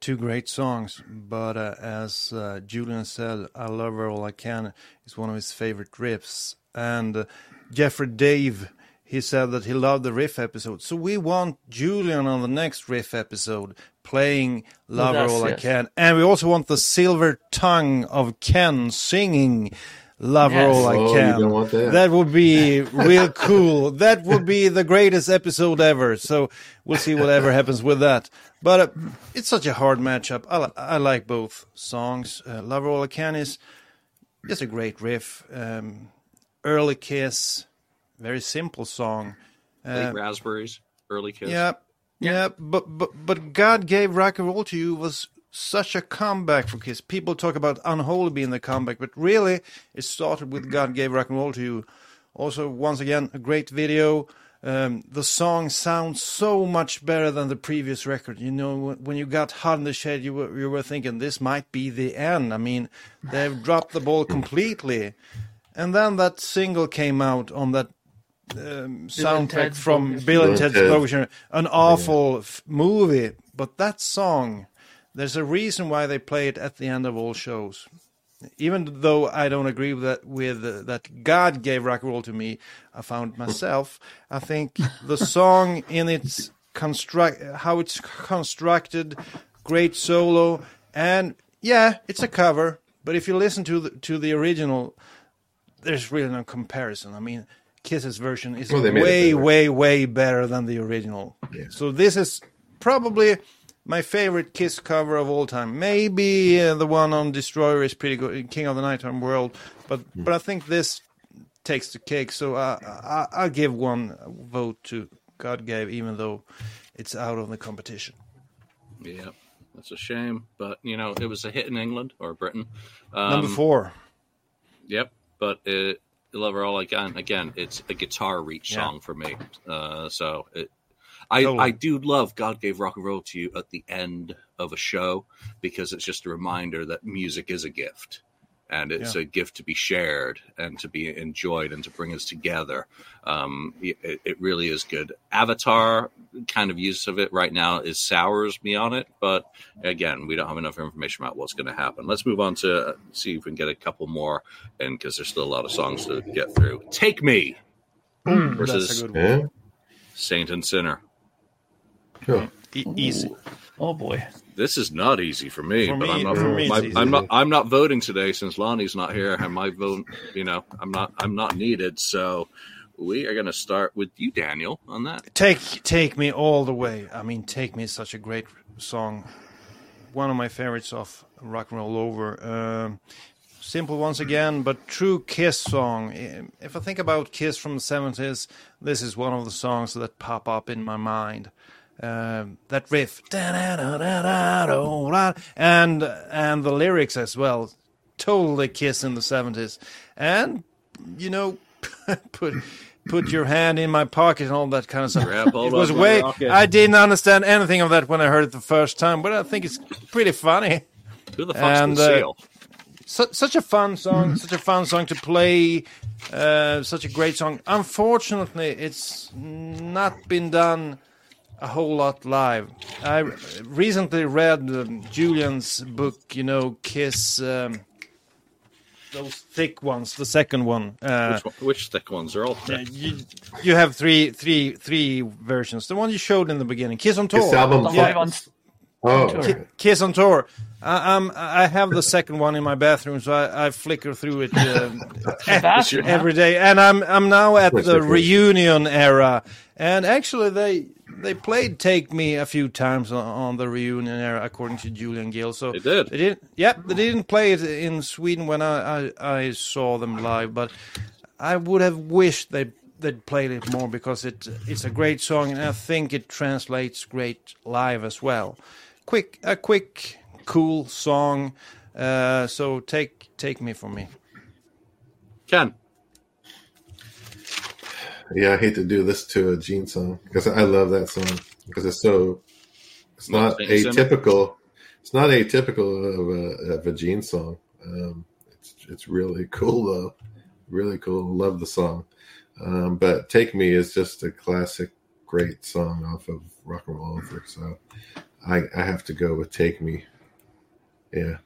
Two great songs, but uh, as uh, Julian said, I Love Her All I Can is one of his favorite riffs. And uh, Jeffrey Dave, he said that he loved the riff episode. So we want Julian on the next riff episode playing Love Her us, All I. Can. And we also want the silver tongue of Ken singing Love Her Yes. All I Oh, you Can. don't want that. would be real cool. That would be the greatest episode ever. So we'll see whatever happens with that. But uh, it's such a hard matchup. I, li- I like both songs. Uh, Love Her All I Can is just a great riff. Um, early Kiss, very simple song. Late Uh, raspberries, early kiss. yeah, yeah, but but but God gave rock and roll to you was such a comeback for Kiss. People talk about Unholy being the comeback, but really it started with God gave rock and roll to you. Also, once again, a great video. Um, the song sounds so much better than the previous record. You know, when- when you got Hot in the Shade, you were you were thinking this might be the end. I mean, they've dropped the ball completely. And then that single came out on that um, soundtrack from Bill and Ted's Ted. Bogus Journey. An awful f- movie, but that song, there's a reason why they play it at the end of all shows. Even though I don't agree with that, with uh, that God gave rock and roll to me, I found myself. I think the song in its construct, how it's constructed, great solo, and yeah, it's a cover. But if you listen to the to the original, there's really no comparison. I mean, Kiss's version is Well, they made it way, way, way better than the original. Yeah. So this is probably my favorite Kiss cover of all time. Maybe uh, the one on Destroyer is pretty good, King of the Nighttime World, but Hmm. but I think this takes the cake. So I, I I'll give one vote to God Gave, even though it's out of the competition. Yeah, that's a shame. But you know, it was a hit in England or Britain. Um, Number four. Yep, but it, Love Her All I Can again. It's a guitar reach Yeah. song for me. Uh, so it, I Totally. I do love God gave rock and roll to you at the end of a show because it's just a reminder that music is a gift. And it's Yeah. a gift to be shared and to be enjoyed and to bring us together. Um, it, it really is good. Avatar kind of use of it right now is sours me on it, but again, we don't have enough information about what's going to happen. Let's move on to uh, see if we can get a couple more, and because there's still a lot of songs to get through. Take Me versus That's a good one. Saint and Sinner. Cool. E- easy. Oh boy. This is not easy for me, For but me- I'm not. for me, my- I'm not. I'm not voting today since Lonnie's not here, and my vote. You know, I'm not. I'm not needed. So we are going to start with you, Daniel, on that. Take take me all the way. I mean, take me is such a great song. One of my favorites of rock and roll over. Um, simple once again, but true Kiss song. If I think about Kiss from the seventies, this is one of the songs that pop up in my mind. Um, that riff, and and the lyrics as well, totally Kiss in the seventies, and you know, put put your hand in my pocket and all that kind of stuff. It was way. I didn't understand anything of that when I heard it the first time, but I think it's pretty funny. Who the fuck's And, uh, Su- such a fun song, such a fun song to play, uh, such a great song. Unfortunately, it's not been done a whole lot live. I recently read um, Julian's book, you know, Kiss, um, those thick ones, the second one. Uh, which, one, which thick ones are all thick? you, you have three, three, three versions. The one you showed in the beginning, Kiss on Tour. Kiss album. The Yeah. live on Oh, Tour. Kiss on tour. I, I'm, I have the second one in my bathroom, so I, I flicker through it the bathroom. huh? every day. And I'm I'm now at the the reunion era, and actually they they played "Take Me" a few times on, the reunion era, according to Julian Gill. So They did. They didn't. Yep, they didn't play it in Sweden when I, I, I saw them live, but I would have wished they they'd played it more because it it's a great song, and I think it translates great live as well. Quick, a quick, cool song. Uh, so take take me for me. Ken. Yeah, I hate to do this to a Gene song because I love that song because it's so. It's not atypical. It's not atypical of a of a Gene song. Um, it's it's really cool though, really cool. Love the song, um, but "Take Me" is just a classic, great song off of Rock and Roll Over. So, I I have to go with "Take Me." Yeah,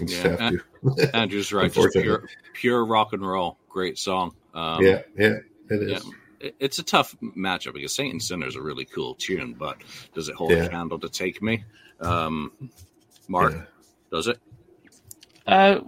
I just Yeah, have to. Andrew's right. Just pure, pure rock and roll. Great song. Um, yeah, yeah, it yeah. It's a tough matchup because Saint and Sinner is a really cool tune, but does it hold Yeah. a candle to Take Me? Um, Mark, Yeah. does it? Uh,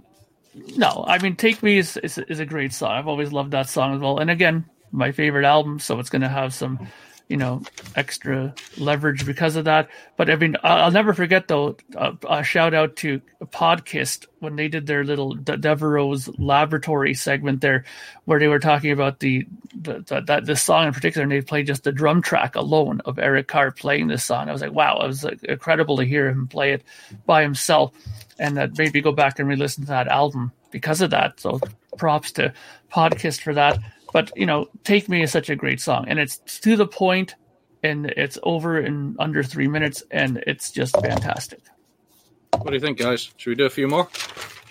no, I mean, "Take Me" is, is is a great song. I've always loved that song as well. And again, my favorite album, so it's going to have some, you know, extra leverage because of that. But I mean, I'll, never forget though. A, a shout out to Podcast when they did their little De- Devereaux's laboratory segment there, where they were talking about the, the, the that this song in particular, and they played just the drum track alone of Eric Carr playing this song. I was like, wow, it was like, incredible to hear him play it by himself and that maybe go back and re-listen to that album because of that. So props to Podcast for that. But you know, Take Me is such a great song, and it's to the point, and it's over in under three minutes, and it's just fantastic. What do you think, guys? Should we do a few more?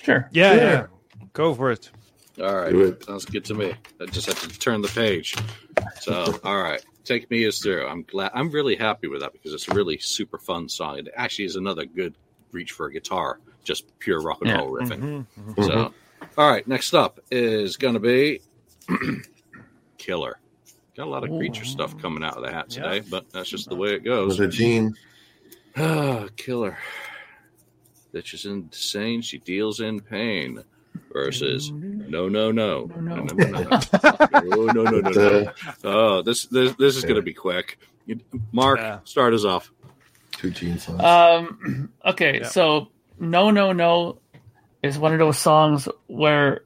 Sure. Yeah, yeah, go for it. All right, it. sounds good to me. I just have to turn the page. So, all right, take me Is through. I'm glad. I'm really happy with that because it's a really super fun song. It actually is another good reach for a guitar, just pure rock and Yeah. roll riffing. Mm-hmm. So, all right, next up is going to be Killer. Got a lot of creature stuff coming out of the hat today, but that's just the way it goes. With a Gene. Ah, killer. Bitch is insane. She deals in pain. Versus no, no, no, no, no, no, no, no, no, no, no, no, no. Oh, this this this is gonna be quick. Mark, Yeah. start us off. Two Gene songs. Um. Okay. Yeah. So no, no, no is one of those songs where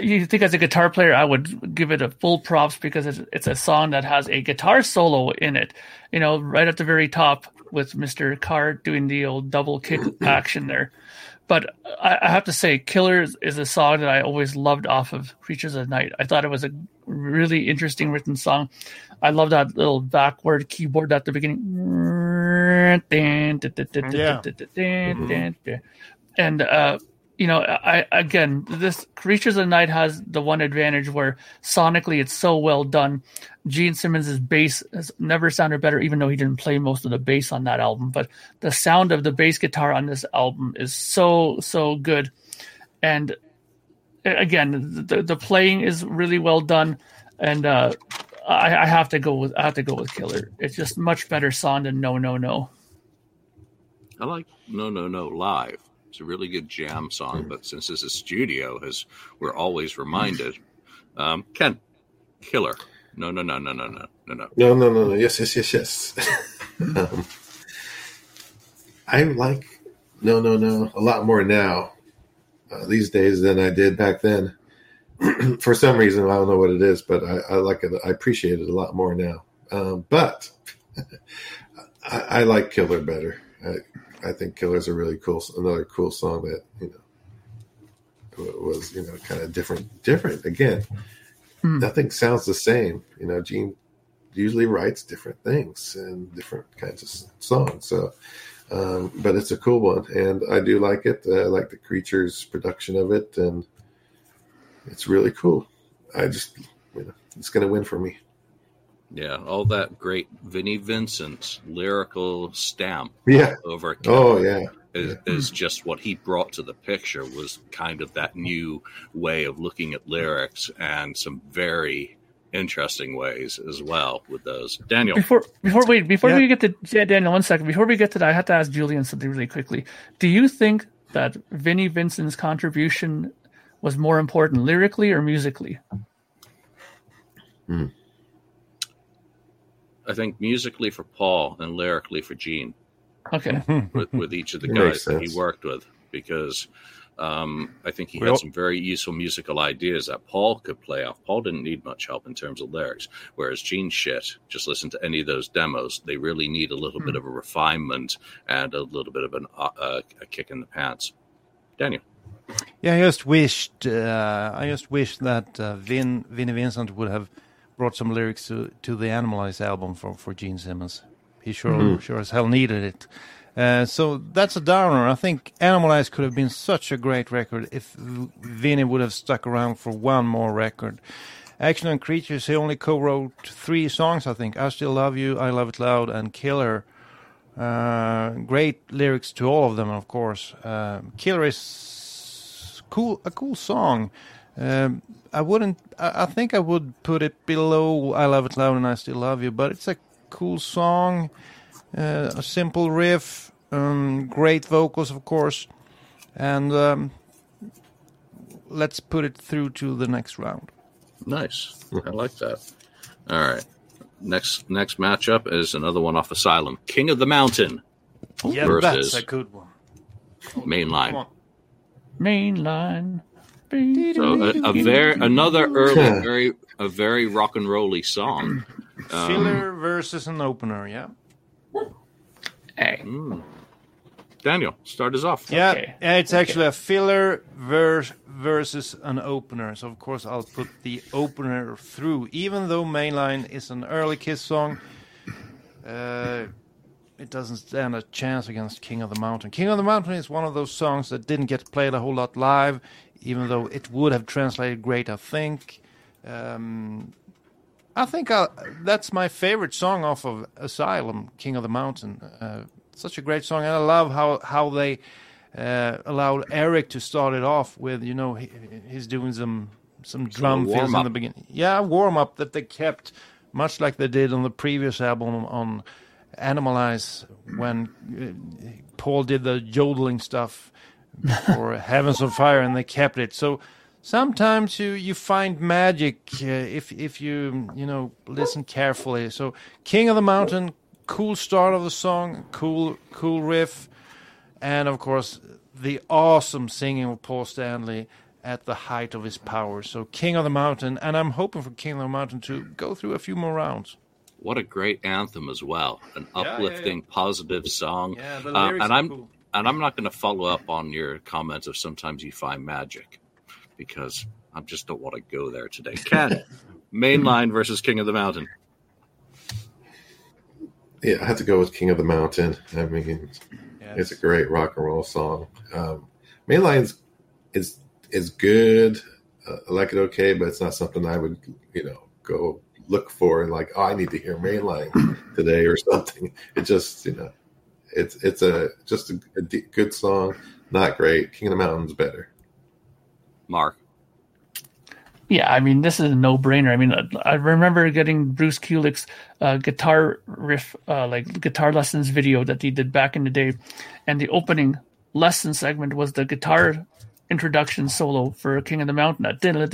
you think as a guitar player, I would give it a full props because it's, it's a song that has a guitar solo in it. You know, right at the very top with Mr. Carr doing the old double kick action there. But I, I have to say, Killer is, is a song that I always loved off of Creatures of Night. I thought it was a really interesting written song. I love that little backward keyboard at the beginning. Yeah. And uh, you know, I again, this Creatures of the Night has the one advantage where sonically it's so well done. Gene Simmons' bass has never sounded better, even though he didn't play most of the bass on that album. But the sound of the bass guitar on this album is so so good, and again, the the playing is really well done, and uh, I, I have to go with I have to go with Killer. It's just much better song than No No No. I like No No No Live. It's a really good jam song, but since this is studio, as we're always reminded, um, Ken, Killer. No, no, no, no, no, no, no, no. No, no, no, no. Yes, yes, yes, yes. um, I like no, no, no a lot more now uh, these days than I did back then. For some reason, I don't know what it is, but I, I like it. I appreciate it a lot more now. Um, but I, I like Killer better. I, I think Killer's a really cool, another cool song that you know was you know kind of different. Different again. Hmm. Nothing sounds the same. You know, Gene usually writes different things and different kinds of songs. So, um, but it's a cool one, and I do like it. I like the Creatures production of it, and it's really cool. I just, you know, it's going to win for me. Yeah, all that great Vinnie Vincent's lyrical stamp Yeah. over Oh yeah. is, hmm. is just what he brought to the picture was kind of that new way of looking at lyrics and some very interesting ways as well with those. Daniel, Before before wait before Yeah. we get to yeah, Daniel, one second. Before we get to that, I have to ask Julian something really quickly. Do you think that Vinnie Vincent's contribution was more important lyrically or musically? Hmm. I think musically for Paul and lyrically for Gene. Okay. with, with each of the guys that he worked with because um, I think he Well- had some very useful musical ideas that Paul could play off. Paul didn't need much help in terms of lyrics, whereas Gene shit, just listen to any of those demos. They really need a little bit of a refinement and a little bit of an, uh, uh, a kick in the pants. Daniel. Yeah, I just wished uh, I just wished that uh, Vin Vinnie Vincent would have brought some lyrics to, to the Animalize album for, for Gene Simmons. He sure sure as hell needed it. Uh, so that's a downer. I think Animalize could have been such a great record if Vinnie would have stuck around for one more record. Action and Creatures, he only co-wrote three songs, I think. I Still Love You, I Love It Loud, and Killer. Uh, great lyrics to all of them, of course. Uh, Killer is cool, a cool song. Um, I wouldn't. I, I think I would put it below "I Love It Loud" and "I Still Love You," but it's a cool song. Uh, a simple riff, um, great vocals, of course, and um, let's put it through to the next round. Nice. I like that. All right. Next next matchup is another one off Asylum. King of the Mountain, Yeah, Versus- that's a good one. main Come So a, a very another early, very a very rock and rolly song. Um, Filler versus an opener. Yeah. Hey. mm. Daniel, start us off. Yeah, Okay. it's actually a filler verse versus an opener. So of course I'll put the opener through, even though Mainline is an early Kiss song. Uh, it doesn't stand a chance against King of the Mountain. King of the Mountain is one of those songs that didn't get played a whole lot live, even though it would have translated great. I think. Um, I think i that's my favorite song off of Asylum, King of the Mountain. Uh, such a great song, and I love how how they uh, allowed Eric to start it off with. You know, he, he's doing some some drum fills in the beginning. Yeah, warm up that they kept, much like they did on the previous album on Animalize when uh, Paul did the yodeling stuff for Heavens on Fire, and they kept it. So sometimes you you find magic uh, if if you you know listen carefully. So King of the Mountain, cool start of the song, cool cool riff, and of course the awesome singing of Paul Stanley at the height of his power. So King of the Mountain, and I'm hoping for King of the Mountain to go through a few more rounds. What a great anthem as well. An yeah, uplifting, positive song. Yeah, the Uh, and are I'm cool. And I'm not going to follow up on your comments of sometimes you find magic because I just don't want to go there today. Ken, mainline versus King of the Mountain. Yeah, I have to go with King of the Mountain. I mean, Yes. it's a great rock and roll song. Um, Mainline's is is good. Uh, I like it okay, but it's not something I would you know go look for and like oh I need to hear Mainline today or something. It just you know it's it's a just a, a d- good song. Not great. King of the Mountain's better. Mark. Yeah, I mean, this is a no-brainer. I mean, I- I remember getting Bruce Kulick's uh, guitar riff, uh, like guitar lessons video that he did back in the day, and the opening lesson segment was the guitar introduction solo for King of the Mountain. Diddle.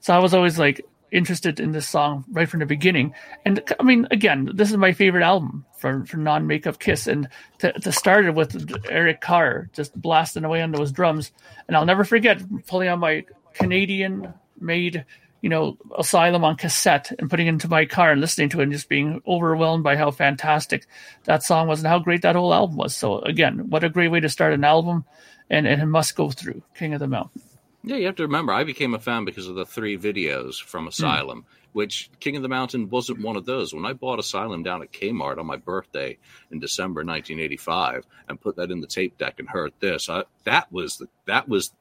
So I was always like interested in this song right from the beginning. And I mean, again, this is my favorite album for, for non-makeup Kiss, and to, to start it with Eric Carr just blasting away on those drums, and I'll never forget pulling on my Canadian-made you know, Asylum on cassette and putting it into my car and listening to it and just being overwhelmed by how fantastic that song was and how great that whole album was. So again, what a great way to start an album and, and it must go through King of the Mountain. Yeah, you have to remember, I became a fan because of the three videos Hmm. from Asylum, which King of the Mountain wasn't one of those. When I bought Asylum down at Kmart on my birthday in December 1985 and put that in the tape deck and heard this, I, that was the, that was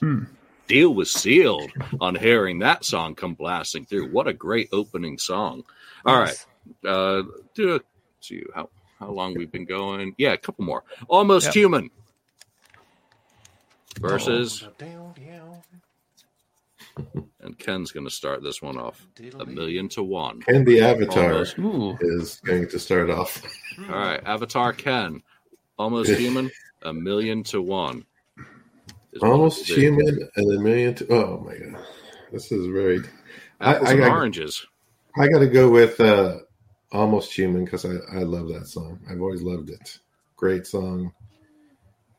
Hmm. deal was sealed on hearing that song come blasting through. What a great opening song! All right, uh, do a see how how long we've been going. Yeah, a couple more. Almost Yep. human versus. And Ken's going to start this one off. A million to one. And the Avatar Almost. Is going to start off. All right. Avatar Ken. Almost human. A million to one. is Almost human and a million. To, oh my god, this is very. I, Apples I, and I, oranges. I got to go with uh, almost human because I, I love that song. I've always loved it. Great song,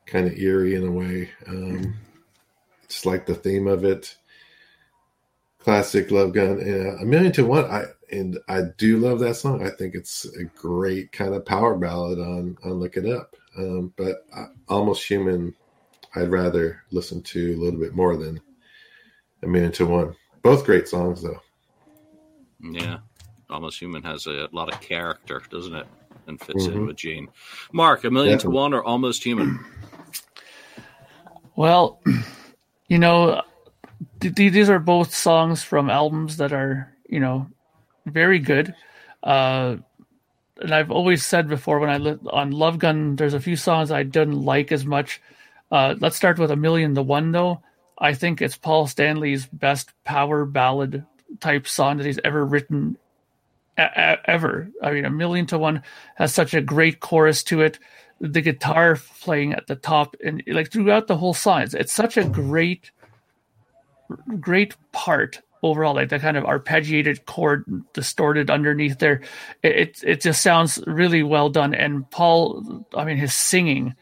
kind of eerie in a way. Um, just like the theme of it. Classic Love Gun. Yeah, a million to one. I and I do love that song. I think it's a great kind of power ballad on on Lick It Up. Um, but uh, almost human. I'd rather listen to a little bit more than a million to one. Both great songs though. Yeah. Almost human has a lot of character, doesn't it? And fits in Mhm. with Gene. Mark, a million Definitely. to one or almost human? Well, you know, th- th- these are both songs from albums that are, you know, very good. Uh, and I've always said before when I li- on Love Gun, there's a few songs I didn't like as much. Uh, let's start with a million to one though. I think it's Paul Stanley's best power ballad type song that he's ever written e- e- ever. I mean, a million to one has such a great chorus to it. The guitar playing at the top and like throughout the whole song, it's, it's such a great, great part overall. Like that kind of arpeggiated chord distorted underneath there. It, it it just sounds really well done. And Paul, I mean, his singing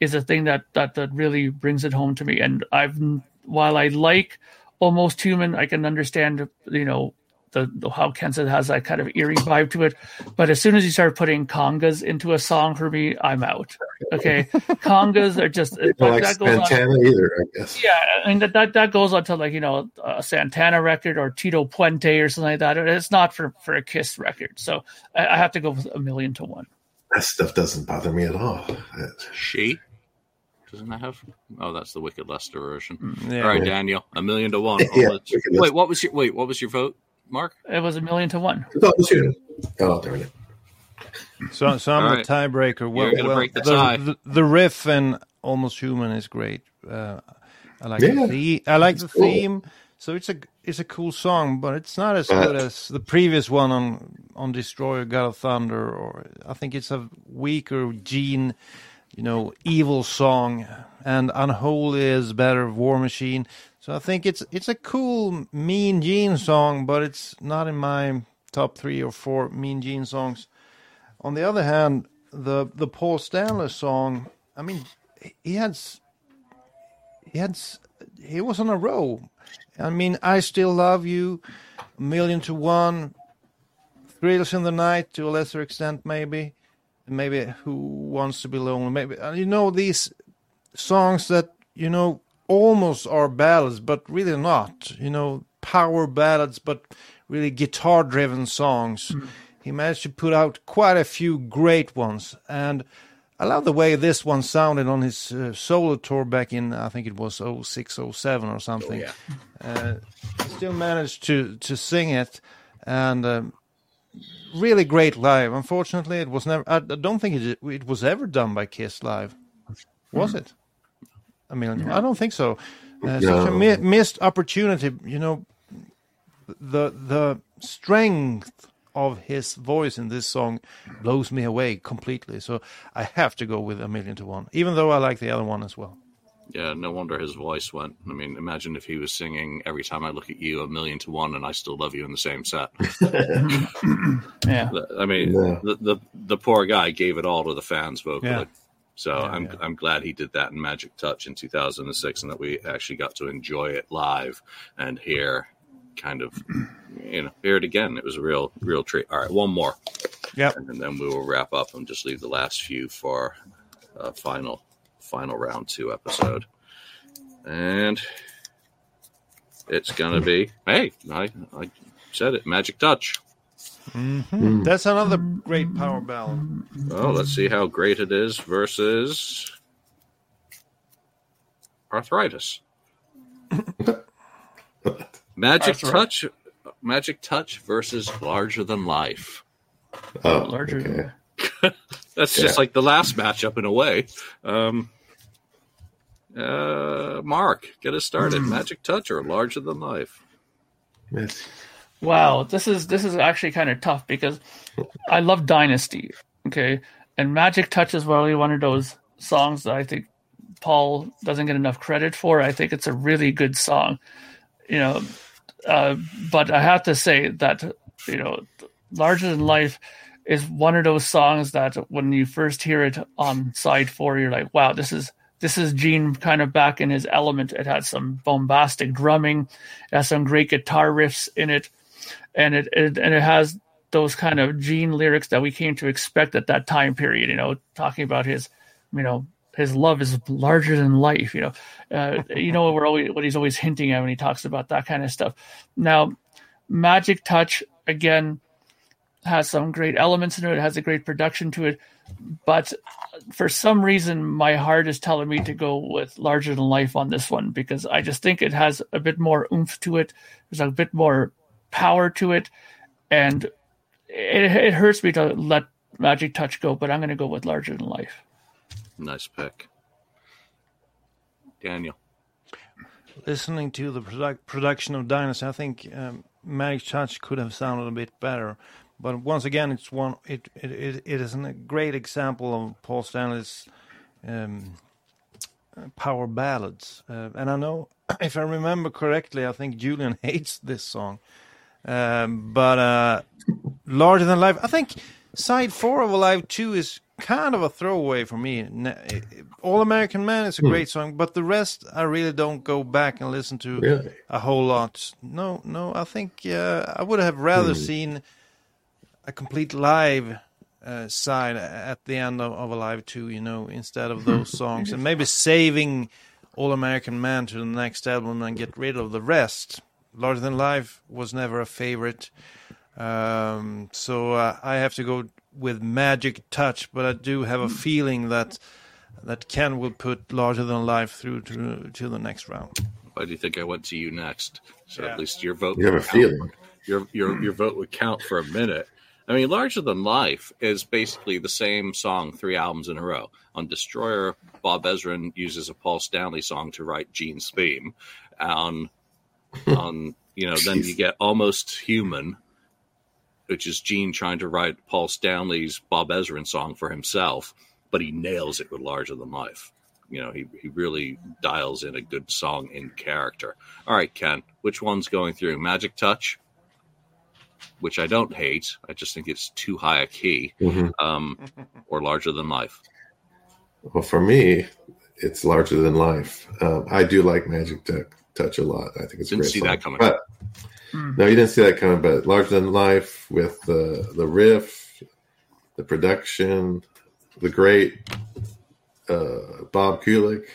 is a thing that that that really brings it home to me. And I've while I like almost human, I can understand you know the, the how Ken has that kind of eerie vibe to it. But as soon as you start putting congas into a song for me, I'm out. Okay, congas are just I like that goes on. Santana either, I guess. Yeah, I mean that, that that goes on to like you know a Santana record or Tito Puente or something like that. It's not for for a Kiss record, so I, I have to go with a million to one. That stuff doesn't bother me at all. She? Doesn't that have? Oh, that's the Wicked Lester version. Mm, yeah. All right, Daniel, a million to one. Yeah, wait, what was your wait? What was your vote, Mark? It was a million to one. It's almost human. Oh, darn it. So, so I'm All the right. tiebreaker. Well, gonna well, break the tie. the, the riff and Almost Human is great. Uh, I like Yeah. the, the I like the cool. theme. So it's a it's a cool song, but it's not as good as the previous one on on Destroyer, God of Thunder, or I think it's a weaker Gene, you know, evil song, and Unholy is better, War Machine. So I think it's it's a cool Mean Gene song, but it's not in my top three or four Mean Gene songs. On the other hand, the the Paul Stanley song, I mean, he had he had he was on a roll. I mean, I still love you, million to one, thrills in the night to a lesser extent, maybe, maybe who wants to be lonely, maybe uh, you know these songs that you know almost are ballads, but really not. You know, power ballads, but really guitar-driven songs. He managed to put out quite a few great ones, and I love the way this one sounded on his uh, solo tour back in I think it was 06, 07 or something. yeah. Uh, still managed to to sing it, and um, really great live. Unfortunately, it was never. I, I don't think it it was ever done by Kiss live. Was it? I mean, I don't think so. Uh, Such a mi- missed opportunity. You know, the the strength of his voice in this song blows me away completely. So I have to go with a million to one, even though I like the other one as well. Yeah, no wonder his voice went. I mean, imagine if he was singing "Every Time I Look at You" a million to one, and I still love you in the same set. Yeah, I mean, Yeah. the, the the poor guy gave it all to the fans vocally. Yeah. So I'm yeah. I'm glad he did that in Magic Touch in 2006, and that we actually got to enjoy it live and hear kind of you know hear it again. It was a real real treat. All right, one more. Yep. And then we will wrap up and just leave the last few for uh, final final round two episode. And it's gonna be hey, I I said it, Magic Touch. Mm-hmm. That's another great power ballad. Oh, let's see how great it is versus arthritis. Magic Arthritis. Touch Magic Touch versus Larger Than Life. Oh, Larger okay. than That's just like the last matchup in a way. Um, uh, Mark, get us started. Magic Touch or Larger Than Life? Yes. Wow, this is this is actually kind of tough because I love Dynasty, okay, and Magic Touch is really one of those songs that I think Paul doesn't get enough credit for. I think it's a really good song, you know, uh, but I have to say that you know, Larger Than Life is one of those songs that when you first hear it on side four, you're like, wow, this is this is Gene kind of back in his element. It has some bombastic drumming, it has some great guitar riffs in it, and it, it and it has those kind of Gene lyrics that we came to expect at that time period. You know, talking about his, you know, his love is larger than life. You know, uh, you know we're always what he's always hinting at when he talks about that kind of stuff. Now, Magic Touch again has some great elements in it. It has a great production to it, but for some reason, my heart is telling me to go with Larger Than Life on this one because I just think it has a bit more oomph to it. There's a bit more power to it, and it, it hurts me to let Magic Touch go, but I'm going to go with Larger Than Life. Nice pick. Daniel. Listening to the produc- production of Dynasty, I think um, Magic Touch could have sounded a bit better. But once again, it's one. It it it, it is a great example of Paul Stanley's um, power ballads. Uh, and I know, if I remember correctly, I think Julian hates this song. Um, but uh, larger than life, I think side four of Alive Two is kind of a throwaway for me. All American Man is a great song, but the rest I really don't go back and listen to Really? a whole lot. No, no, I think uh, I would have rather seen a complete live uh, side at the end of, of Alive 2, you know, instead of those songs, and maybe saving All American Man to the next album and get rid of the rest. Larger Than Life was never a favorite, um, so uh, I have to go with Magic Touch, but I do have a feeling that that Ken will put Larger Than Life through to to the next round. Why do you think I went to you next? So at least your vote. You have a would count. feeling. Your your your vote would count for a minute. I mean, Larger Than Life is basically the same song three albums in a row. On Destroyer, Bob Ezrin uses a Paul Stanley song to write Gene's theme. On on you know, then you get Almost Human, which is Gene trying to write Paul Stanley's Bob Ezrin song for himself, but he nails it with Larger Than Life. You know, he, he really dials in a good song in character. All right, Ken, which one's going through? Magic Touch, which I don't hate. I just think it's too high a key, Mhm. um, or Larger Than Life. Well, for me, it's larger than life. Um, I do like Magic Tou- Touch a lot. I think it's a Didn't great see song. that coming. But no, you didn't see that coming. But larger than life with the the riff, the production, the great uh, Bob Kulick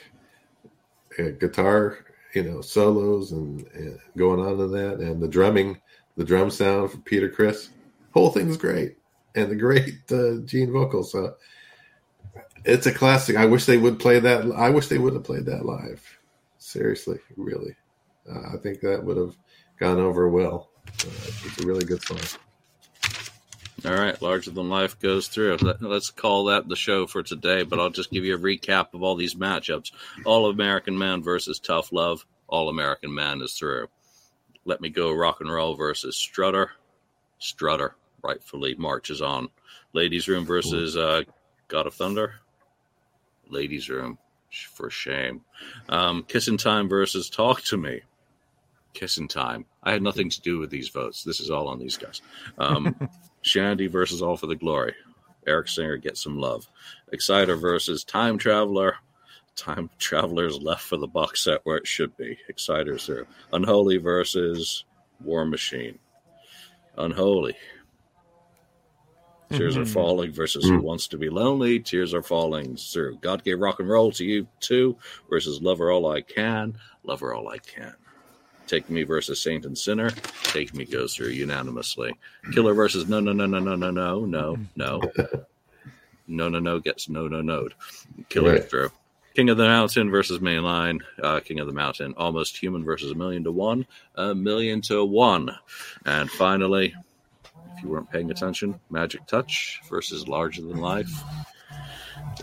uh, guitar, you know, solos and, and going on to that, and the drumming, the drum sound from Peter Criss, whole thing's great, and the great uh, Gene vocals. So it's a classic. I wish they would play that. I wish they would have played that live. Seriously, really, uh, I think that would have gone over well. Uh, it's a really good song. All right, larger than life goes through. Let, us call that the show for today. But I'll just give you a recap of all these matchups: All American Man versus Tough Love. All American Man is through. Let Me Go Rock and Roll versus Strutter. Strutter rightfully marches on. Ladies Room versus uh, God of Thunder. Ladies Room for shame. Um, Kissing Time versus Talk to Me. Kissing Time. I had nothing to do with these votes. This is all on these guys. Um, Shandy versus All for the Glory. Eric Singer gets some love. Exciter versus Time Traveler. Time Traveler's left for the box set where it should be. Exciters there. Unholy versus War Machine. Unholy. Tears are falling versus Who Wants to Be Lonely. Tears are falling through God Gave Rock and Roll to You Too versus Love Her All I Can. Love Her All I Can. Take Me versus Saint and Sinner. Take Me goes through unanimously. Killer versus No No No No No No No No No. No No No gets No No No'd. Killer Right. through. King of the Mountain versus Mainline. Uh, King of the Mountain. Almost Human versus a million to one. A million to one. And finally, if you weren't paying attention, Magic Touch versus Larger Than Life.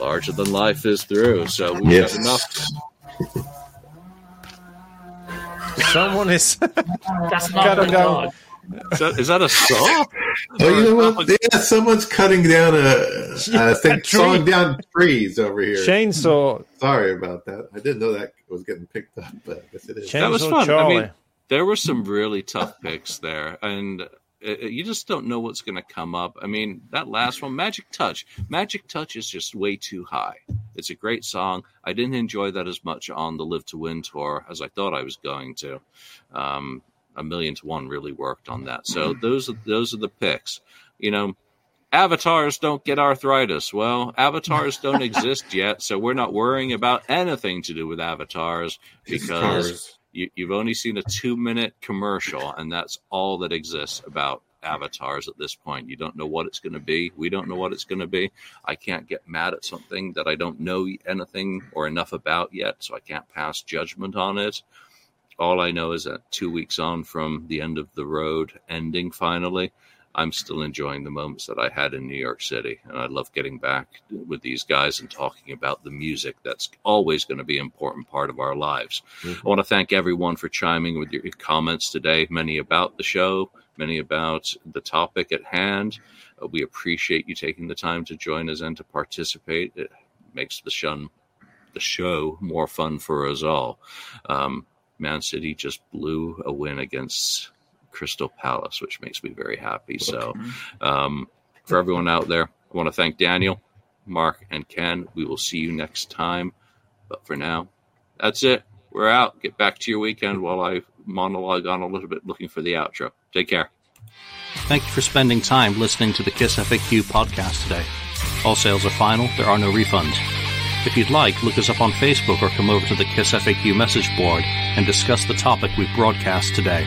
Larger Than Life is through. So we've Yes. got enough. Someone is. That's not the dog. Is that, is that a saw? Oh, you know what? Yeah, someone's cutting down a, a thing, tree. sawing down trees over here. Chainsaw. Sorry about that. I didn't know that was getting picked up, but I guess it is. Chainsaw That was fun. I mean, There were some really tough picks there, and Uh, uh, you just don't know what's going to come up. I mean, that last one, Magic Touch. Magic Touch is just way too high. It's a great song. I didn't enjoy that as much on the Live to Win tour as I thought I was going to. Um, a million to one really worked on that. So mm. those are those are the picks. You know, avatars don't get arthritis. Well, avatars don't exist yet, so we're not worrying about anything to do with avatars because. You, you've only seen a two minute commercial, and that's all that exists about avatars at this point. You don't know what it's going to be. We don't know what it's going to be. I can't get mad at something that I don't know anything or enough about yet, so I can't pass judgment on it. All I know is that two weeks on from the end of the road ending finally, I'm still enjoying the moments that I had in New York City. And I love getting back with these guys and talking about the music. That's always going to be an important part of our lives. I want to thank everyone for chiming with your comments today, many about the show, many about the topic at hand. Uh, we appreciate you taking the time to join us and to participate. It makes the show, the show more fun for us all. Um, Man City just blew a win against Crystal Palace, which makes me very happy. So, um, for everyone out there, I want to thank Daniel, Mark, and Ken. We will see you next time. But for now, that's it. We're out. Get back to your weekend while I monologue on a little bit looking for the outro. Take care. Thank you for spending time listening to the KISS FAQ podcast today. All sales are final, there are no refunds. If you'd like, look us up on Facebook or come over to the KISS FAQ message board and discuss the topic we broadcast today.